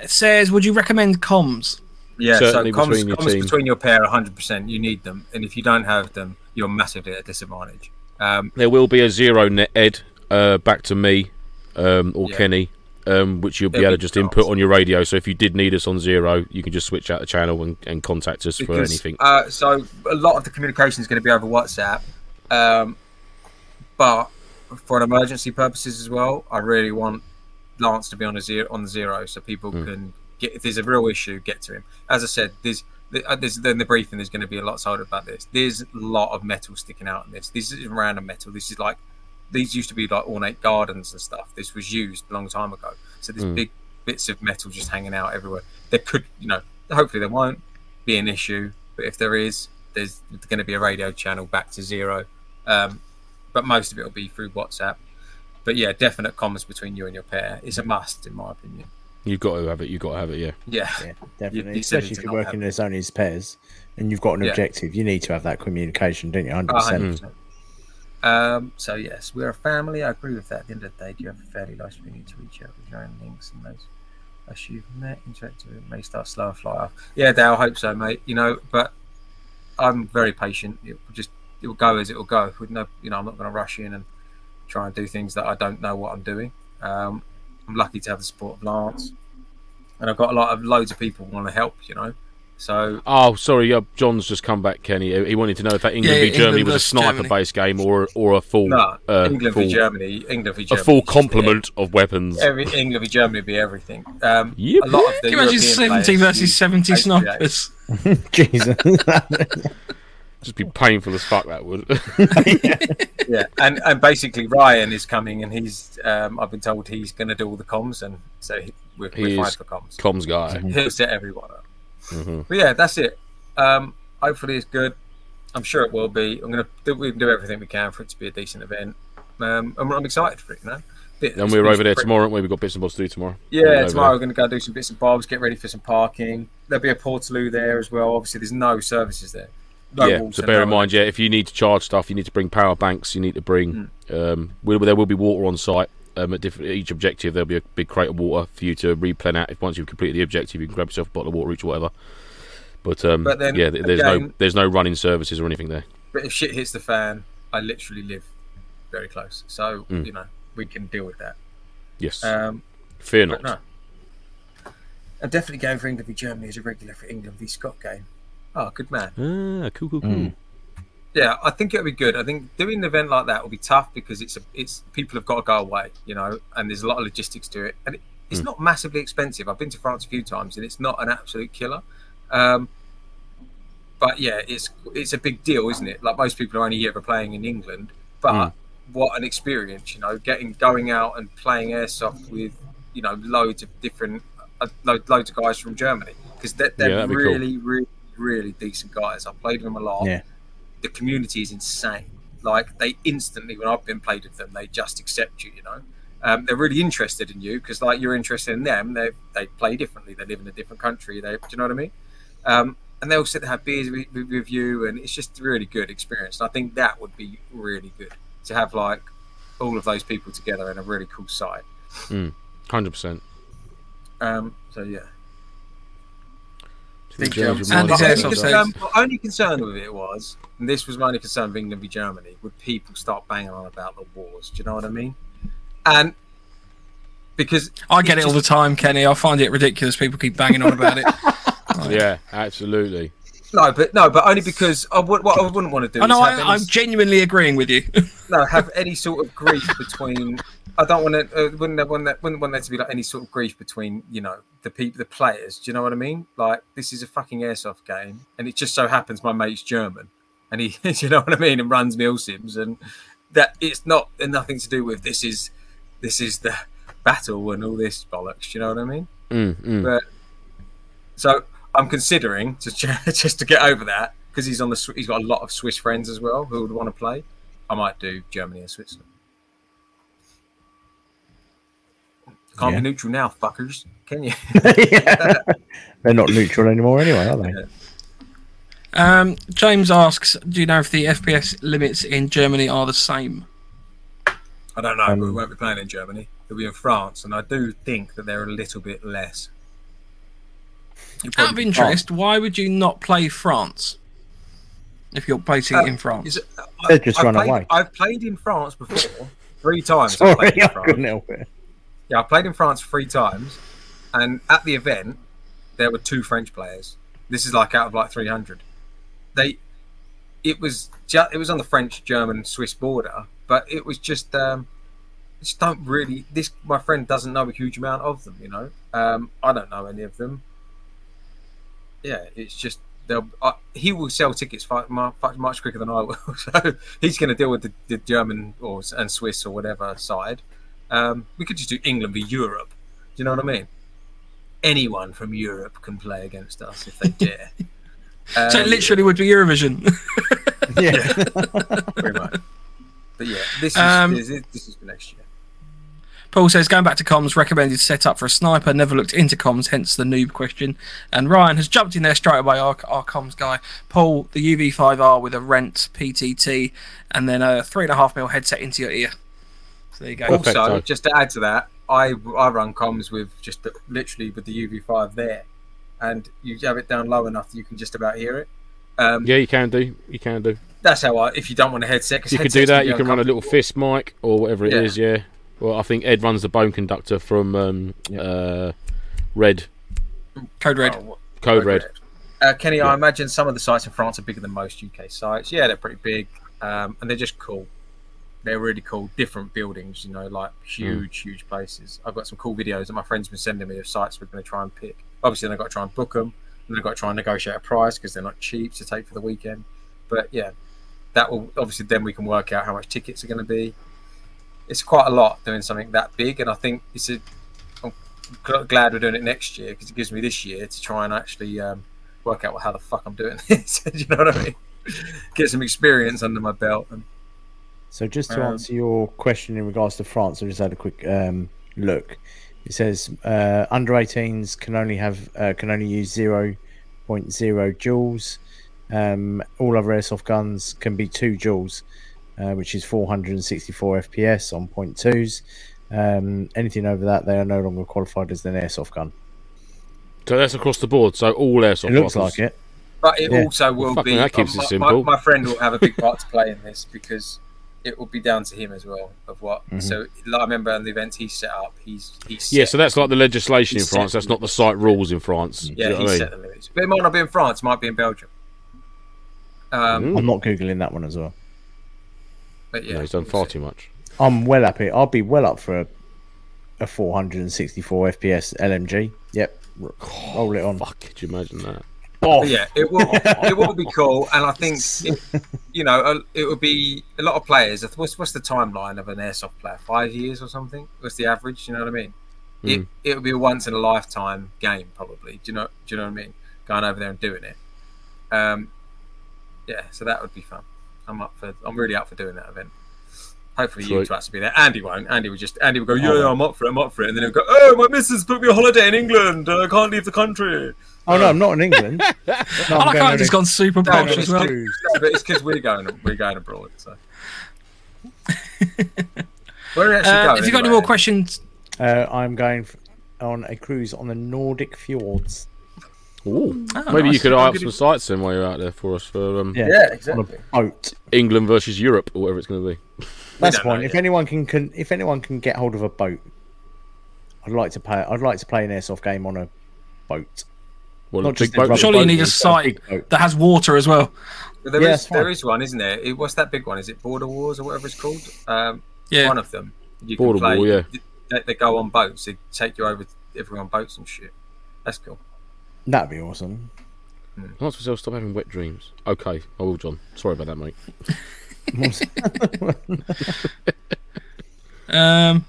says, "Would you recommend comms?" Yeah, Certainly so comms, between your comms team. between your pair, 100%. You need them, and if you don't have them, you're massively at a disadvantage. Um, There will be a zero net Ed uh, back to me um, or Yeah. Kenny, um, which you'll be There'll able to just input on your radio. So if you did need us on zero, you can just switch out the channel and, and contact us for anything. Uh, so a lot of the communication is going to be over WhatsApp, um, but for an emergency purposes as well, I really want Lance to be on a zero on the zero, so people Hmm. can get if there's a real issue, get to him. As I said, there's. uh, There's, in the briefing, there's going to be a lot told about this. There's a lot of metal sticking out in this. This isn't random metal. This is like these used to be like ornate gardens and stuff. This was used a long time ago. So there's Mm. big bits of metal just hanging out everywhere. There could, you know, hopefully there won't be an issue, but if there is, there's going to be a radio channel back to zero. Um, but most of it will be through WhatsApp. But yeah, definite comms between you and your pair is a must, in my opinion. You've got to have it. You've got to have it. Yeah. Yeah, Yeah, definitely. you silly Especially to if you're not working as only as pairs and you've got an Yeah. objective, you need to have that communication, don't you? 100%. A hundred percent. Um, so yes, we're a family. I agree with that. At the end of the day, do you have a fairly low swinging to reach out with your own links and those as you've met, interact with, it may start slow and fly off. Yeah, Dale, I hope so, mate. You know, but I'm very patient. It will just it will go as it will go. With no, you know, I'm not going to rush in and try and do things that I don't know what I'm doing. Um, I'm lucky to have the support of Lance, and I've got a lot of loads of people who want to help. You know, so Oh, sorry. Uh, John's just come back, Kenny. He wanted to know if that England Yeah, v Germany England was a sniper-based game or or a full no, uh, England full, v Germany, England v a Germany, a full is just complement of weapons. Every England v Germany would be everything. Um, Yep. A lot of the Can you imagine European 70 versus 70 HPA. snipers? Jesus. Just be painful as fuck. That would. Yeah, and and basically Ryan is coming, and he's um, I've been told he's going to do all the comms, and so he, we're, He we're fine for comms. Comms guy. He'll set everyone up. Mhm. But yeah, that's it. Um, hopefully it's good. I'm sure it will be. I'm gonna do, we can do everything we can for it to be a decent event, um, and I'm excited for it. You know, bit. And we're over there tomorrow, aren't we? We've got bits and bobs to do tomorrow. We're Yeah, tomorrow we're going to go do some bits and bobs, get ready for some parking. There'll be a Portaloo there as well. Obviously, there's no services there. No yeah, so bear in mind, yeah, if you need to charge stuff, you need to bring power banks. You need to bring. Hmm. Um, there will be water on site. Um, at different, each objective, there'll be a big crate of water for you to replenish. out. If once you've completed the objective, you can grab yourself a bottle of water each, or whatever. But, um, But then, yeah, th- there's no there's no running services or anything there. But if shit hits the fan, I literally live very close, so Mm. you know we can deal with that. Yes, Um, fear not. no, I'm definitely going for England v Germany as a regular for England v Scott game. Oh, good man. Ah, cool, cool, cool. Mm. Yeah, I think it'll be good. I think doing an event like that will be tough because it's a, it's people have got to go away, you know, and there's a lot of logistics to it, and it, it's not massively expensive. I've been to France a few times, and it's not an absolute killer. Um, but yeah, it's it's a big deal, isn't it? Like most people are only ever playing in England, but Mm. what an experience, you know, getting going out and playing airsoft with you know loads of different uh, lo- loads of guys from Germany because they're, Yeah, they're that'd be cool. really really decent guys. I've played with them a lot Yeah. the community is insane. Like they instantly, when I've been played with them, they just accept you. You know, um, they're really interested in you because like you're interested in them. They they play differently. They live in a different country. They, do you know what I mean? Um, and they'll sit there have beers with, with, you, and it's just a really good experience. And I think that would be really good to have like all of those people together in a really cool site. Hundred percent. Um, so yeah. Think Andy And my says only, so. concern, only concern with it was, and this was my only concern with England v Germany, would people start banging on about the wars? Do you know what I mean? And because I get it's it all the time, Kenny. I find it ridiculous. People keep banging on about it. Yeah, absolutely. No, but no, but only because I would, what I wouldn't want to do I is know. have I, any, I'm genuinely agreeing with you. no have any sort of grief between. I don't want to. Uh, wouldn't there- wouldn't there, wouldn't want there to be like any sort of grief between you know the people, the players. Do you know what I mean? Like this is a fucking airsoft game, and it just so happens my mate's German, and he, do you know what I mean, and runs milsims, and that it's not and nothing to do with this is this is the battle and all this bollocks. Do you know what I mean? Mm, mm. But so I'm considering to just to get over that because he's on the he's got a lot of Swiss friends as well who would want to play. I might do Germany and Switzerland. Can't Yeah. be neutral now, fuckers. Can you? Yeah. They're not neutral anymore anyway, are they? Um, James asks, "Do you know if the FPS limits in Germany are the same?" I don't know, but we Um, won't be playing in Germany. We'll be in France, and I do think that they're a little bit less. You'll Out probably of be- interest, why would you not play France if you're placing Uh, it in France? Is it- They just I've run played, away. I've played in France before, three times. I've Sorry, played I couldn't help it. Yeah, I played in France three times, and at the event, there were two French players. This is like out of like 300. They, it was ju- it was on the French, German, Swiss border, but it was just um, just don't really. This my friend doesn't know a huge amount of them. You know, um, I don't know any of them. Yeah, it's just. Uh, he will sell tickets much, much quicker than I will. So he's going to deal with the, the German or and Swiss or whatever side. Um, we could just do England v Europe. Do you know what I mean? Anyone from Europe can play against us if they dare. Um, so it literally would be Eurovision. Yeah. pretty much. But yeah, this is Um, this, is this is for next year. Paul says, going back to comms, recommended setup for a sniper. Never looked into comms, hence the noob question. And Ryan has jumped in there straight away, our, our comms guy. Paul, the UV5R with a rent PTT and then a three and a half mil headset into your ear. So there you go. Perfect. Also, Perfecto. just to add to that, I I run comms with just the, literally with the UV5 there, and you have it down low enough that you can just about hear it. Um, Yeah, you can do. You can do. That's how I. If you don't want a headset, 'cause You could do that. be You can run a little fist mic or whatever it is. Yeah. Yeah. Well, I think Ed runs the bone conductor from um, Yeah. uh, Red Code Red. Oh, what- Code Red. Uh, Kenny, Yeah. I imagine some of the sites in France are bigger than most UK sites. Yeah, they're pretty big, um, and they're just cool. They're really cool. Different buildings, you know, like huge, huge places. I've got some cool videos that my friends been sending me of sites we're going to try and pick. Obviously, then I've got to try and book them, and I've got to try and negotiate a price because they're not cheap to take for the weekend. But yeah, that will obviously then we can work out how much tickets are going to be. It's quite a lot doing something that big, and I think it's a. I'm gl- glad we're doing it next year because it gives me this year to try and actually um, work out how the fuck I'm doing this. Do you know what I mean? Get some experience under my belt. And So just to Um, answer your question in regards to France, I just had a quick um, look. It says uh, under 18s can only have uh, can only use 0.0 joules. Um, all other airsoft guns can be two joules, uh, which is 464 FPS on point twos. Um, anything over that, they are no longer qualified as an airsoft gun. So that's across the board. So all airsoft It looks rifles. like it. But it Yeah. also will fucking be. that keeps it my, simple. My, my friend will have a big part to play in this because it will be down to him as well of what. Mm-hmm. So like, I remember on the events he set up, he's he's Yeah, set- so that's like the legislation in France. That's not the site rules in France. Yeah he what I set mean? the limits. But it might not be in France. It might be in Belgium. Um, I'm not googling that one as well. but yeah, No, he's done far too much. I'm well up it. I'll be well up for a, a 464 FPS LMG. Yep, R- roll it on. Fuck, could you imagine that? But yeah, it will it will be cool, and I think it, you know it would be a lot of players. What's what's the timeline of an airsoft player? Five years or something? What's the average? You know what I mean? It it will be a once in a lifetime game, probably. Do you know? Do you know what I mean? Going over there and doing it. Um, yeah, so that would be fun. I'm up for. I'm really up for doing that event. Hopefully you Sweet. two to be there. Andy won't. Andy would just. Andy would go, yeah, yeah, I'm up for it. I'm up for it. And then he'll go, oh, my missus booked me a holiday in England. Uh, I can't leave the country. Oh no, I'm not in England. No, I I'm like going how on he's gone super No, posh but as it's well. good. But it's because we're going. We're going abroad. So. Where are we actually Uh, going? if you've got any more questions, Uh, I'm going on a cruise on the Nordic fjords. Ooh. Oh, Maybe you could How eye up some is- sites then while you're out there for us for um, Yeah, Yeah, on exactly. a boat. England versus Europe or whatever it's going to be. That's don't fine. If yet. anyone can, can, if anyone can get hold of a boat, I'd like to play. I'd like to play an airsoft game on a boat. Well, Not a just big boat. the rubber surely you need a site that has water as well. But there Yeah, is there is one, isn't there? It, what's that big one? Is it Border Wars or whatever it's called? Um, Yeah. One of them. You Border can play. War, yeah. They, they go on boats. They take you over everyone on boats and shit. That's cool. That'd be awesome. Ask myself, stop having wet dreams. Okay, I will, John. Sorry about that, mate. Um,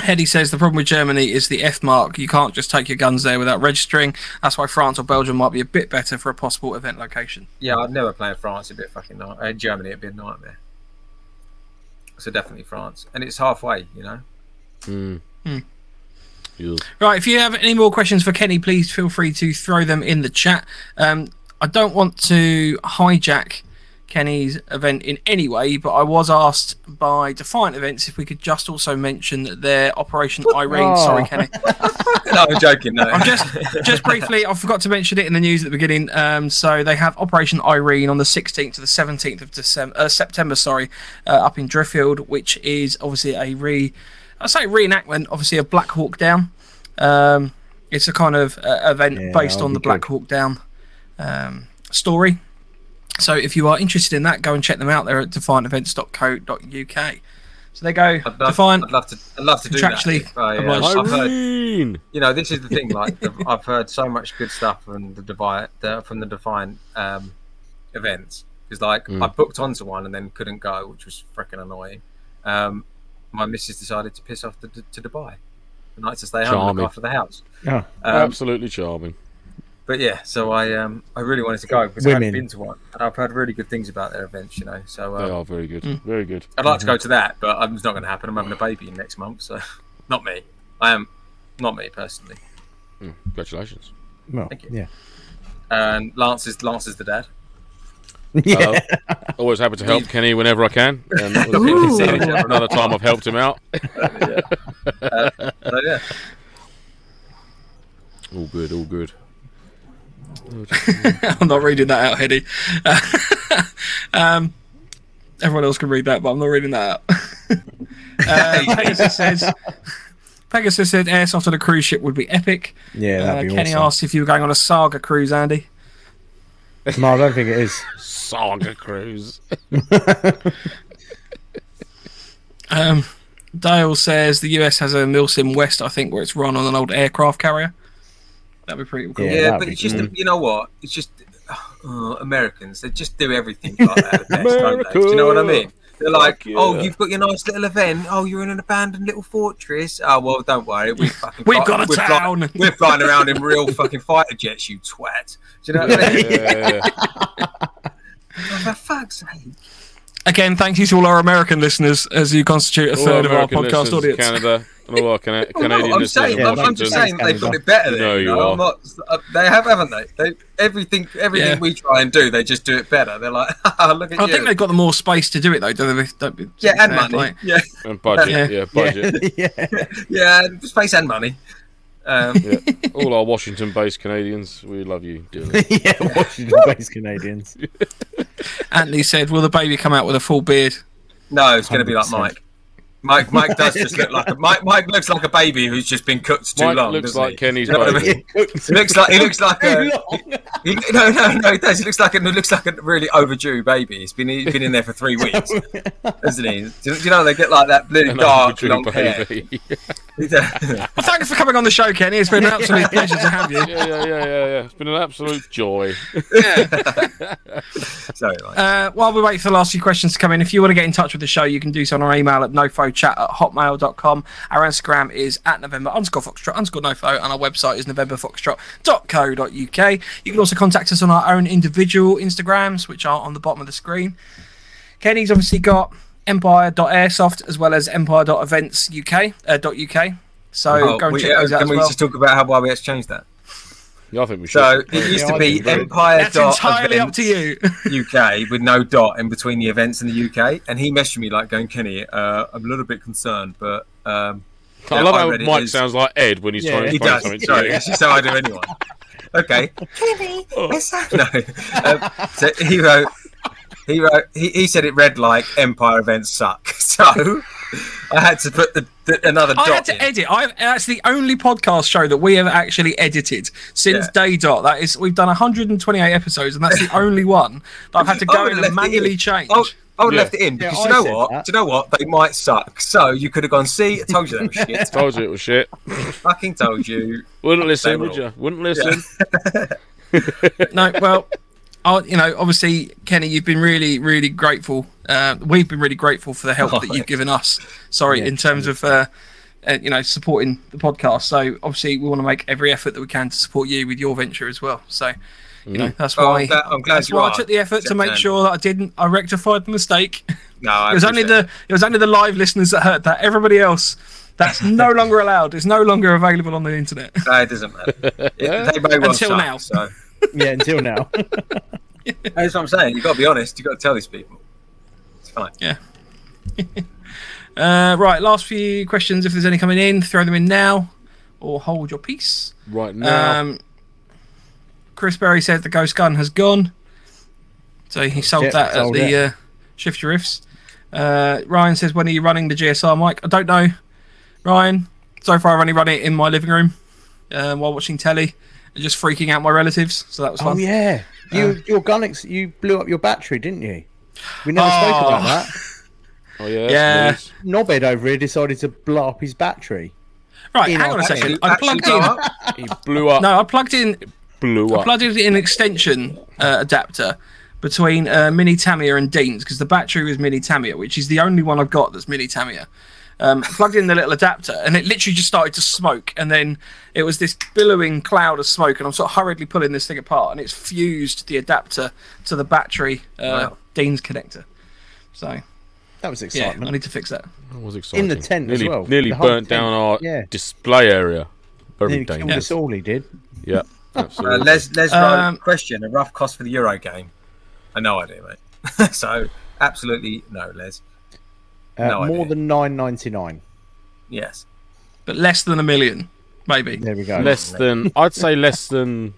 Heady says the problem with Germany is the F mark. You can't just take your guns there without registering. That's why France or Belgium might be a bit better for a possible event location. Yeah, I'd never play in France. It'd be a fucking night. Uh, Germany, it'd be a nightmare. So definitely France, and it's halfway. You know. Mm. Hmm. Yeah. Right, if you have any more questions for Kenny, please feel free to throw them in the chat. Um, I don't want to hijack Kenny's event in any way, but I was asked by Defiant Events if we could just also mention their Operation Irene. Oh. Sorry, Kenny. no, I'm joking. No. I'm just just briefly, I forgot to mention it in the news at the beginning. Um, so they have Operation Irene on the 16th to the 17th of December, uh, September, sorry, uh, up in Driffield, which is obviously a re, I say reenactment, obviously of Black Hawk Down. Um, it's a kind of uh, event Yeah, based that'll on the Black good. Hawk Down um, story. So if you are interested in that, go and check them out. They're at defiantevents.co.uk. So they go I'd love, Defiant. I'd love to. I'd love to do that. Contractually if I, uh, I've heard, you know, this is the thing. Like, the, I've heard so much good stuff from the Defiant, the, from the Defiant um, events. Because, like, Mm. I booked onto one and then couldn't go, which was freaking annoying. Um, my missus decided to piss off to, to Dubai. The night to stay home and Charming. look after the house. Oh, Um, Absolutely charming. but yeah, so I um I really wanted to go because I haven't been to one, and I've heard really good things about their events. You know, so They um, are very good. Mm. Very good. I'd like to go to that, but um, it's not going to happen. I'm having a baby next month, so not me. I am not me personally. Mm. Congratulations. well, Thank you. yeah. And Lance is Lance is the dad. Yeah. Uh, always happy to help Kenny whenever I can. And that was Ooh. Seen another time I've helped him out. So yeah, All good, all good. I'm not reading that out, Heady. um, everyone else can read that, but I'm not reading that out. uh, Pegasus says. Pegasus said airsoft on a cruise ship would be epic. Yeah, Uh, that'd be Kenny awesome. asked if you were going on a saga cruise, Andy. No, I don't think it is. Saga Cruise. Um, Dale says the US has a Milsim West, I think, where it's run on an old aircraft carrier. That'd be pretty cool. Yeah, yeah, but it's just cool. you know what? It's just uh, Americans. They just do everything like that. at best, don't they? Do you know what I mean? They're like, Fuck oh, yeah. oh, you've got your nice little event. Oh, you're in an abandoned little fortress. Oh, well, don't worry. We fucking We've fly- got a we're town. we're flying around in real fucking fighter jets, you twat. Do you know what I mean? Oh, for fuck's sake. Again, thank you to all our American listeners as you constitute a All third of our podcast listeners, audience. Canada, and all our Cana- Oh, Canadian no, I'm saying, in I'm, I'm just saying they've got it better. There, No, you you know? are. I'm not, uh, they have, haven't they? they everything, everything Yeah. we try and do, they just do it better. They're like, look at I you. think they've got the more space to do it though, don't they? Don't be- yeah, and money. play. Yeah, And budget, Yeah. yeah, budget. Yeah, yeah, yeah, space and money. Um, Yeah. All our Washington-based Canadians, we love you dearly. yeah. Washington-based Canadians. Anthony said, "Will the baby come out with a full beard?" no, it's going to be like Mike. Mike, Mike does just look like a Mike. Mike looks like a baby who's just been cooked too Mike long. looks like he? Kenny's You know what I baby. mean? He looks like he looks like a, long. he, no no no he does. He looks like a, he looks like a really overdue baby. He's been he's been in there for three weeks, isn't he? Do you, do you know they get like that really An dark overdue long hair? baby. Well, thanks for coming on the show, Kenny. It's been an absolute pleasure to have you. yeah, yeah, yeah, yeah, yeah. It's been an absolute joy. Sorry, Mike. Uh, while we wait for the last few questions to come in, if you want to get in touch with the show, you can do so on our email at nofochat at hotmail.com. Our Instagram is at November underscore Foxtrot underscore nofo, and our website is novemberfoxtrot.co.uk. You can also contact us on our own individual Instagrams, which are on the bottom of the screen. Kenny's obviously got empire.airsoft as well as empire.eventsuk. Uh, UK. So Oh, go and we- check those out can we well. just talk about how why we exchanged that? Yeah, I think we should. So it used to be Empire That's entirely up to you. UK with no dot in between the events in the UK, and he messaged me like going, Kenny, uh, I'm a little bit concerned, but um, I love how read it Mike as- sounds like Ed when he's Yeah, trying to he explain does. something to Sorry, you. that's just how I do anyone. Okay. Kenny, Oh. what's that? No. Um, so he wrote, he wrote, he, he said it read like Empire events suck. So I had to put the, the another I dot. had to in. edit. I that's the only podcast show that we have actually edited since Yeah. day dot. That is, we've done 128 episodes, and that's the only one that I've had to go in and manually in. change. Oh, I would have Yeah. left it in because I you know what? that. Do you know what? They might suck. So you could have gone. See, I told you that was shit. Told you it was shit. Fucking told you. Wouldn't listen, would you? Wouldn't listen. no, well, I, you know, obviously, Kenny, you've been really, really grateful. Uh, we've been really grateful for the help Oh, that you've given us. Sorry, Yeah, in terms of. Uh, uh, you know, supporting the podcast. So obviously, we want to make every effort that we can to support you with your venture as well. So, you know, that's Oh, why I'm glad- I'm glad that's you why I took the effort to make Jeff sure that I didn't. I rectified the mistake. No, I It was only the it was only the live listeners that heard that. Everybody else, that's no longer allowed. It's no longer available on the internet. it. No, it doesn't matter. It, they may well Until suck, now. So Yeah, until now. that's what I'm saying. You've got to be honest. You've got to tell these people. It's fine. Yeah. uh, right, last few questions. If there's any coming in, throw them in now, or hold your peace. Right now. Um, Chris Berry said the Ghost Gun has gone, so he sold Yep, that at sold the uh, Shift Your Rifts. Uh, Ryan says, "When are you running the GSR mic?" I don't know, Ryan. So far, I've only run it in my living room uh, while watching telly and just freaking out my relatives. So that was fun. Oh yeah, you your gun ex- you blew up your battery, didn't you? We never spoke Oh. about that. oh yeah. yeah. Liz. Knobhead over here decided to blow up his battery. Right, You hang on a Actually- second. I plugged in. up. He blew up. No, I plugged in Blew up. I plugged in an extension uh, adapter between uh, Mini Tamiya and Dean's because the battery was Mini Tamiya, which is the only one I've got that's Mini Tamiya. Um, plugged in the little adapter and it literally just started to smoke, and then it was this billowing cloud of smoke, and I'm sort of hurriedly pulling this thing apart, and it's fused the adapter to the battery uh, Wow. Dean's connector. So That was exciting. yeah. I need to fix that. That was exciting. In the tent as well. Nearly The burnt down our Yeah. display area. Very Nearly killed us all. He did. Yeah, Uh, absolutely. Les, Les Um, question: a rough cost for the Euro game? I no idea, mate. so absolutely no, Les. Uh, No more idea. than nine ninety nine. Yes. But less than a million, maybe. There we go. less than, I'd say less than,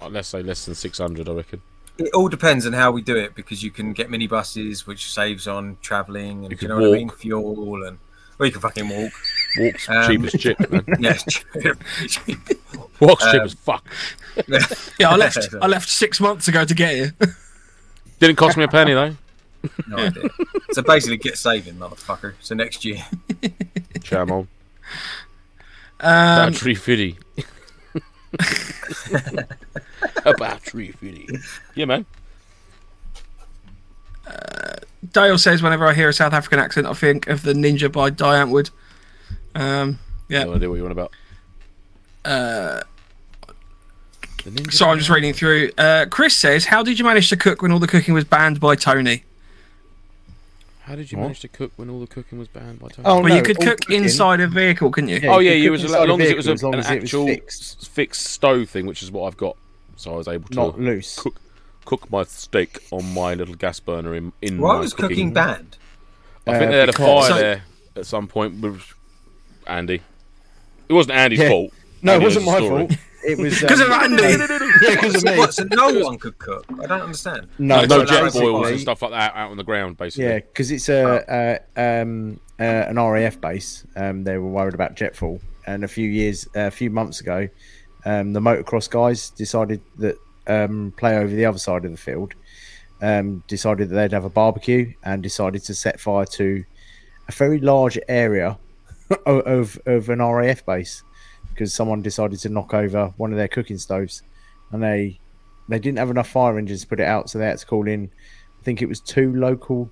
well, let's say less than 600, I reckon. It all depends on how we do it because you can get minibuses, which saves on travelling and You you, could know what I mean, fuel and well, you can fucking walk. Walk's Um, cheap as chip, man. Yeah. Walk's cheap um, as fuck. Yeah, I left. I left six months ago to get here. Didn't cost me a penny, though. No idea. So basically, get saving, motherfucker. So next year, Jam on. Um, Battery fitty. a battery fitty. Yeah, man. Dale says, whenever I hear a South African accent, I think of the Ninja by Die Antwoord. Um, yeah. No idea what you want about. Uh, The ninja so I'm just reading through. Uh, Chris says, "How did you manage to cook when all the cooking was banned by Tony?" How did you What? manage to cook when all the cooking was banned by Tony? Oh, Well, no, you could cook cooking. Well, you no, could all cook cooking. inside a vehicle, couldn't you? Yeah. oh you yeah, you cook was as long as it was a, as an as it was actual fixed. fixed stove thing, which is what I've got. So I was able to not loose. cook cook my steak on my little gas burner in in Why my was cooking banned? I think Uh, they had a fire So- there at some point with Andy. It wasn't Andy's Yeah. fault. No, it Andy knows wasn't my story. fault. It was Because of um, Andy. Yeah, because of me. what, so no one could cook? I don't understand. No, No so jet basically- boils and stuff like that out on the ground, basically. Yeah, because it's a, a um, uh, an RAF base. Um, they were worried about jetfall, and a few years, a few months ago, um, the motocross guys decided that um, play over the other side of the field. Um, decided that they'd have a barbecue and decided to set fire to a very large area o- of of an RAF base because someone decided to knock over one of their cooking stoves, and they they didn't have enough fire engines to put it out, so they had to call in. I think it was two local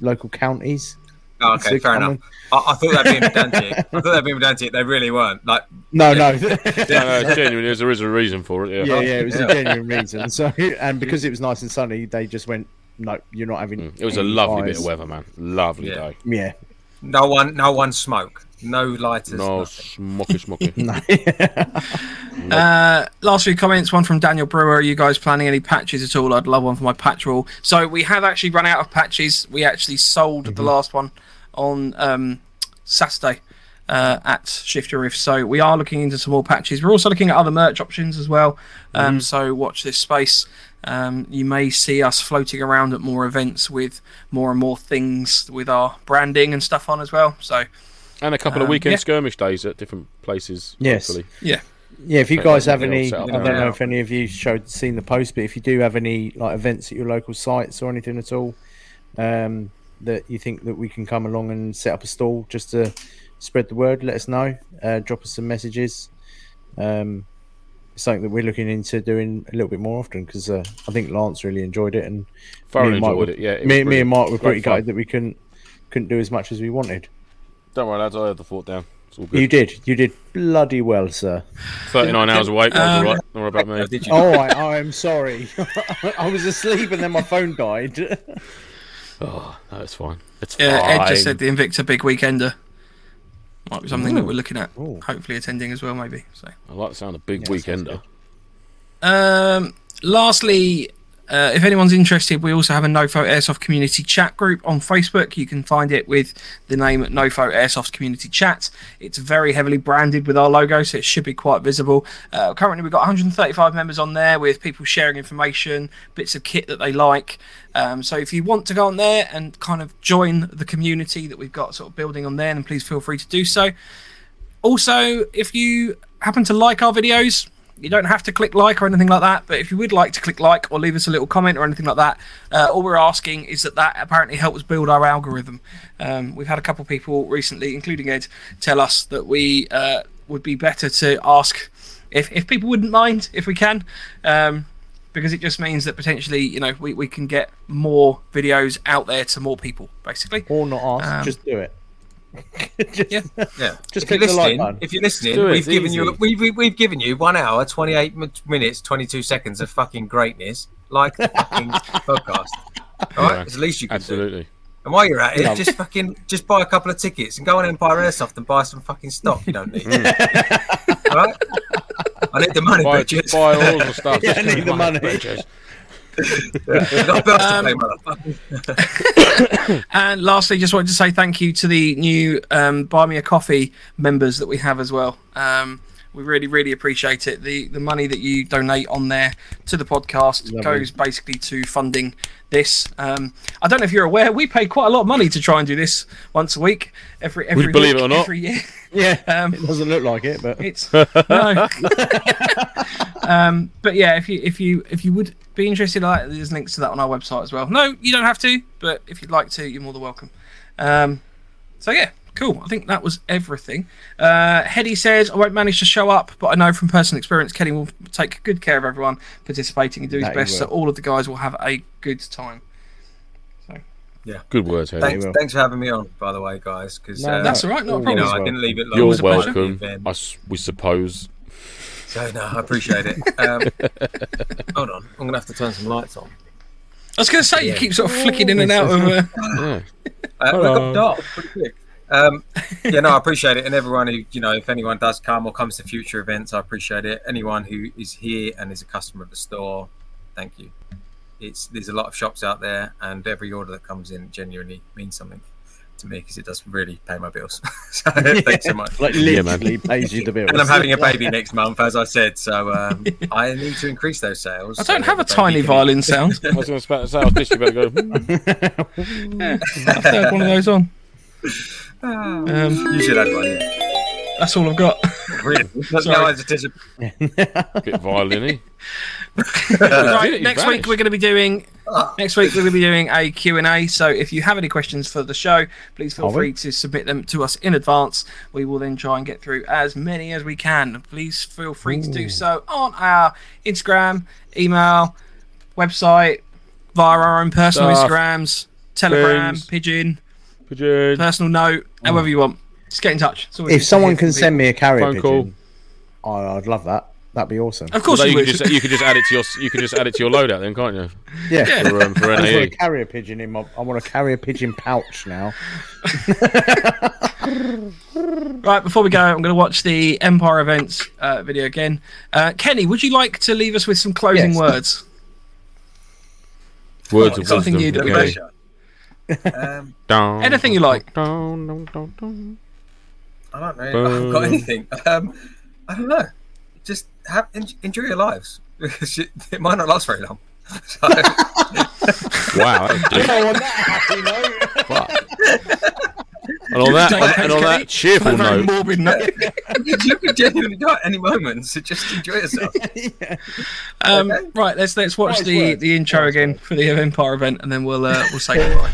local counties. Oh, okay, fair come enough. I, I thought that'd be pedantic. I thought that'd be pedantic. They really weren't. Like, No, no. No, no, it's genuine. There is a reason for it. Yeah. yeah, yeah, it was Yeah. a genuine reason. So, and because it was nice and sunny, they just went, "No, you're not having." Mm. It was a any lovely bit of weather, man. Lovely Yeah. day. Yeah, no one, no one smoke, no lighters. No nothing. smocky smocky. no. Uh, last few comments. One from Daniel Brewer. Are you guys planning any patches at all? I'd love one for my patch wall. So we have actually run out of patches. We actually sold the last one on um, Saturday uh, at Shift Your Rifts. So we are looking into some more patches. We're also looking at other merch options as well. Um, So watch this space. Um, you may see us floating around at more events with more and more things with our branding and stuff on as well. So and a couple of Um, weekend yeah. skirmish days at different places. Yes. Hopefully. yeah, Yeah, if you guys have any, I don't there. know if any of you showed seen the post, but if you do have any like events at your local sites or anything at all, um, that you think that we can come along and set up a stall just to spread the word, let us know. Uh, drop us some messages. Um, it's something that we're looking into doing a little bit more often because uh, I think Lance really enjoyed it, and Thoroughly me and Mike enjoyed were- it. Yeah. it me, me and Mark were pretty fun. gutted that we couldn't couldn't do as much as we wanted. Don't worry, lads. I had the fort down. It's all good. You did, you did bloody well, sir. 39 hours awake. Um, all right. Don't worry about me. Did you? Oh, I, I'm sorry. I was asleep and then my phone died. Oh, no, it's fine. It's Yeah, fine. Ed just said the Invicta Big Weekender might be something that we're looking at. Ooh. Hopefully attending as well, maybe. So, I like the sound of big Yeah, weekender. um, lastly, uh, if anyone's interested, we also have a NoFo Airsoft Community Chat group on Facebook. You can find it with the name NoFo Airsoft Community Chat. It's very heavily branded with our logo, so it should be quite visible. Uh, currently, we've got 135 members on there with people sharing information, bits of kit that they like. Um, so if you want to go on there and kind of join the community that we've got sort of building on there, then please feel free to do so. Also, if you happen to like our videos, you don't have to click like or anything like that. But if you would like to click like or leave us a little comment or anything like that, uh, all we're asking is that that apparently helps build our algorithm. Um, we've had a couple people recently, including Ed, tell us that we uh, would be better to ask if, if people wouldn't mind if we can. Um, because it just means that potentially, you know, we, we can get more videos out there to more people, basically. or not ask, Um, just do it. Just- Yeah. Yeah. Just if you're the like listening, if you're listening, it, we've it's given you we've, we- we've given you one hour, twenty eight minutes, twenty two seconds of fucking greatness, like the fucking podcast. All right, Yeah, it's the least you can do. Absolutely. And while you're at it, Yeah. just fucking just buy a couple of tickets and go on Empire Airsoft and buy some fucking stock. You don't need. Mm. All right. I need the money, Buy, bitches. buy all the stuff. Yeah, I need the me money. Um, pay. And lastly, just wanted to say thank you to the new um, Buy Me a Coffee members that we have as well. Um, we really, really appreciate it. The the money that you donate on there to the podcast Lovely. goes basically to funding this. Um, I don't know if you're aware, we pay quite a lot of money to try and do this once a week, every every believe week, it or not. every year. Yeah, Um, it doesn't look like it, but It's no. um, but yeah, if you if you if you would be interested, in that, there's links to that on our website as well. No, you don't have to, but if you'd like to, you're more than welcome. Um, so yeah, cool. I think that was everything. Uh, says I won't manage to show up, but I know from personal experience, Kenny will take good care of everyone participating and do his That best, so all of the guys will have a good time. Good words, Harry. Thanks, will. thanks for having me on, by the way, guys. Because No, uh, no. That's all right, not a You you problem. know, as I well. didn't leave it long. You're was a welcome. Then. I s- we suppose. So no, I appreciate it. Um, hold on, I'm gonna have to turn some lights on. I was going to say you keep sort of flicking in and out of. Uh, Yeah. Uh, we got dark pretty quick. Um, yeah, no, I appreciate it, and everyone who you know, if anyone does come or comes to future events, I appreciate it. Anyone who is here and is a customer of the store, thank you. It's there's a lot of shops out there, and every order that comes in genuinely means something to me because it does really pay my bills. so thanks so much. Like Yeah, man. literally pays you the bills. And I'm having a baby next month, as I said, so um, I need to increase those sales. I don't that have a tiny can- violin sound. I was going to say, I was just about to go. hmm. I've had one of those on. Um, You should have one. Yeah. That's all I've got. Really? Sorry. no, I just bit violin right, He's ah. next week we're going to be doing next week we're going to be doing a Q&A so if you have any questions for the show please feel Are we? free to submit them to us in advance we will then try and get through as many as we can please feel free to do so on our Instagram email website via our own personal Stuff. Instagrams telegram Things. pigeon Pigeon. personal note oh. however you want just get in touch It's always good if to someone hear can from send me a carrier Phone call. pigeon, I, I'd love that. That'd be awesome. people. of course Although you you would could just you could just add it to your you could just add it to your loadout then, can't you? Yeah. For um, for I just want a NAE. carrier pigeon in my. I want a carrier pigeon pouch now. Right, before we go, I'm going to watch the Empire events uh, video again. Uh, Kenny, would you like to leave us with some closing Yes. words? Words of Something wisdom. you'd- Okay. Um, Down, Anything you like. down, down, down, down. I don't know. I haven't got anything. Um, I don't know. Just have enjoy your lives because it, it might not last very long. So, Wow. that's deep. Oh, on that happy And on that, Thanks, and on that cheerful note, morbid note. you, you could genuinely die at any moment, so just enjoy yourself. Um, Okay. Right, let's let's watch Wise the, words. the intro Wise again words. for the Empire event, and then we'll uh, we'll say goodbye.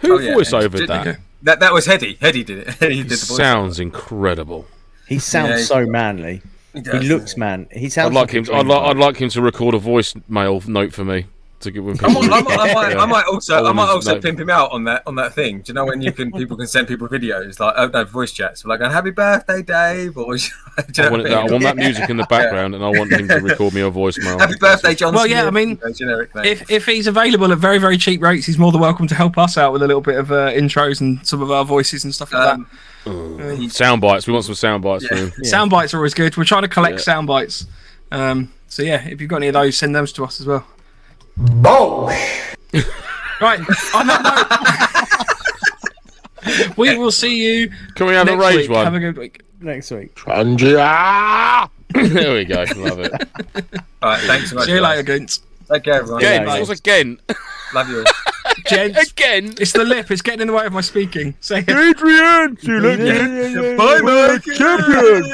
Who Oh, yeah. voice that? That that was Heady. Heady did it. He did the voice. Sounds incredible. He sounds Yeah. so manly. He He does. looks man. He sounds. I'd like a him. To, I'd like. I'd like him to record a voicemail note for me to give when I might, people. I, might, I, might, I might also, I might also know. pimp him out on that on that thing. Do you know when you can people can send people videos like oh no voice chats like "Happy birthday, Dave" or you know I want, what it, I I want that music in the background, and I want him to record me a voicemail. Happy birthday, John. Well, yeah, I mean, you know, generic name. If if he's available at very very cheap rates, he's more than welcome to help us out with a little bit of uh, intros and some of our voices and stuff like um, Sound bites. We want some sound bites Yeah. for him. that. Sound bites are always good. We're trying to collect Yeah. sound bites. Um, so yeah, if you've got any of those, send those to us as well. Right. On that note, we will see you Can we have next a rage week. one? Have a good week. next week. there we go. Love it. all right, thanks so much. See you guys. later, Goons. Take care, everyone. Again. Yeah, It was again. Love you. all. Gents, Again. it's the lip. It's getting in the way of my speaking. Say it. Adrian. See you later. Bye, mate. Champion.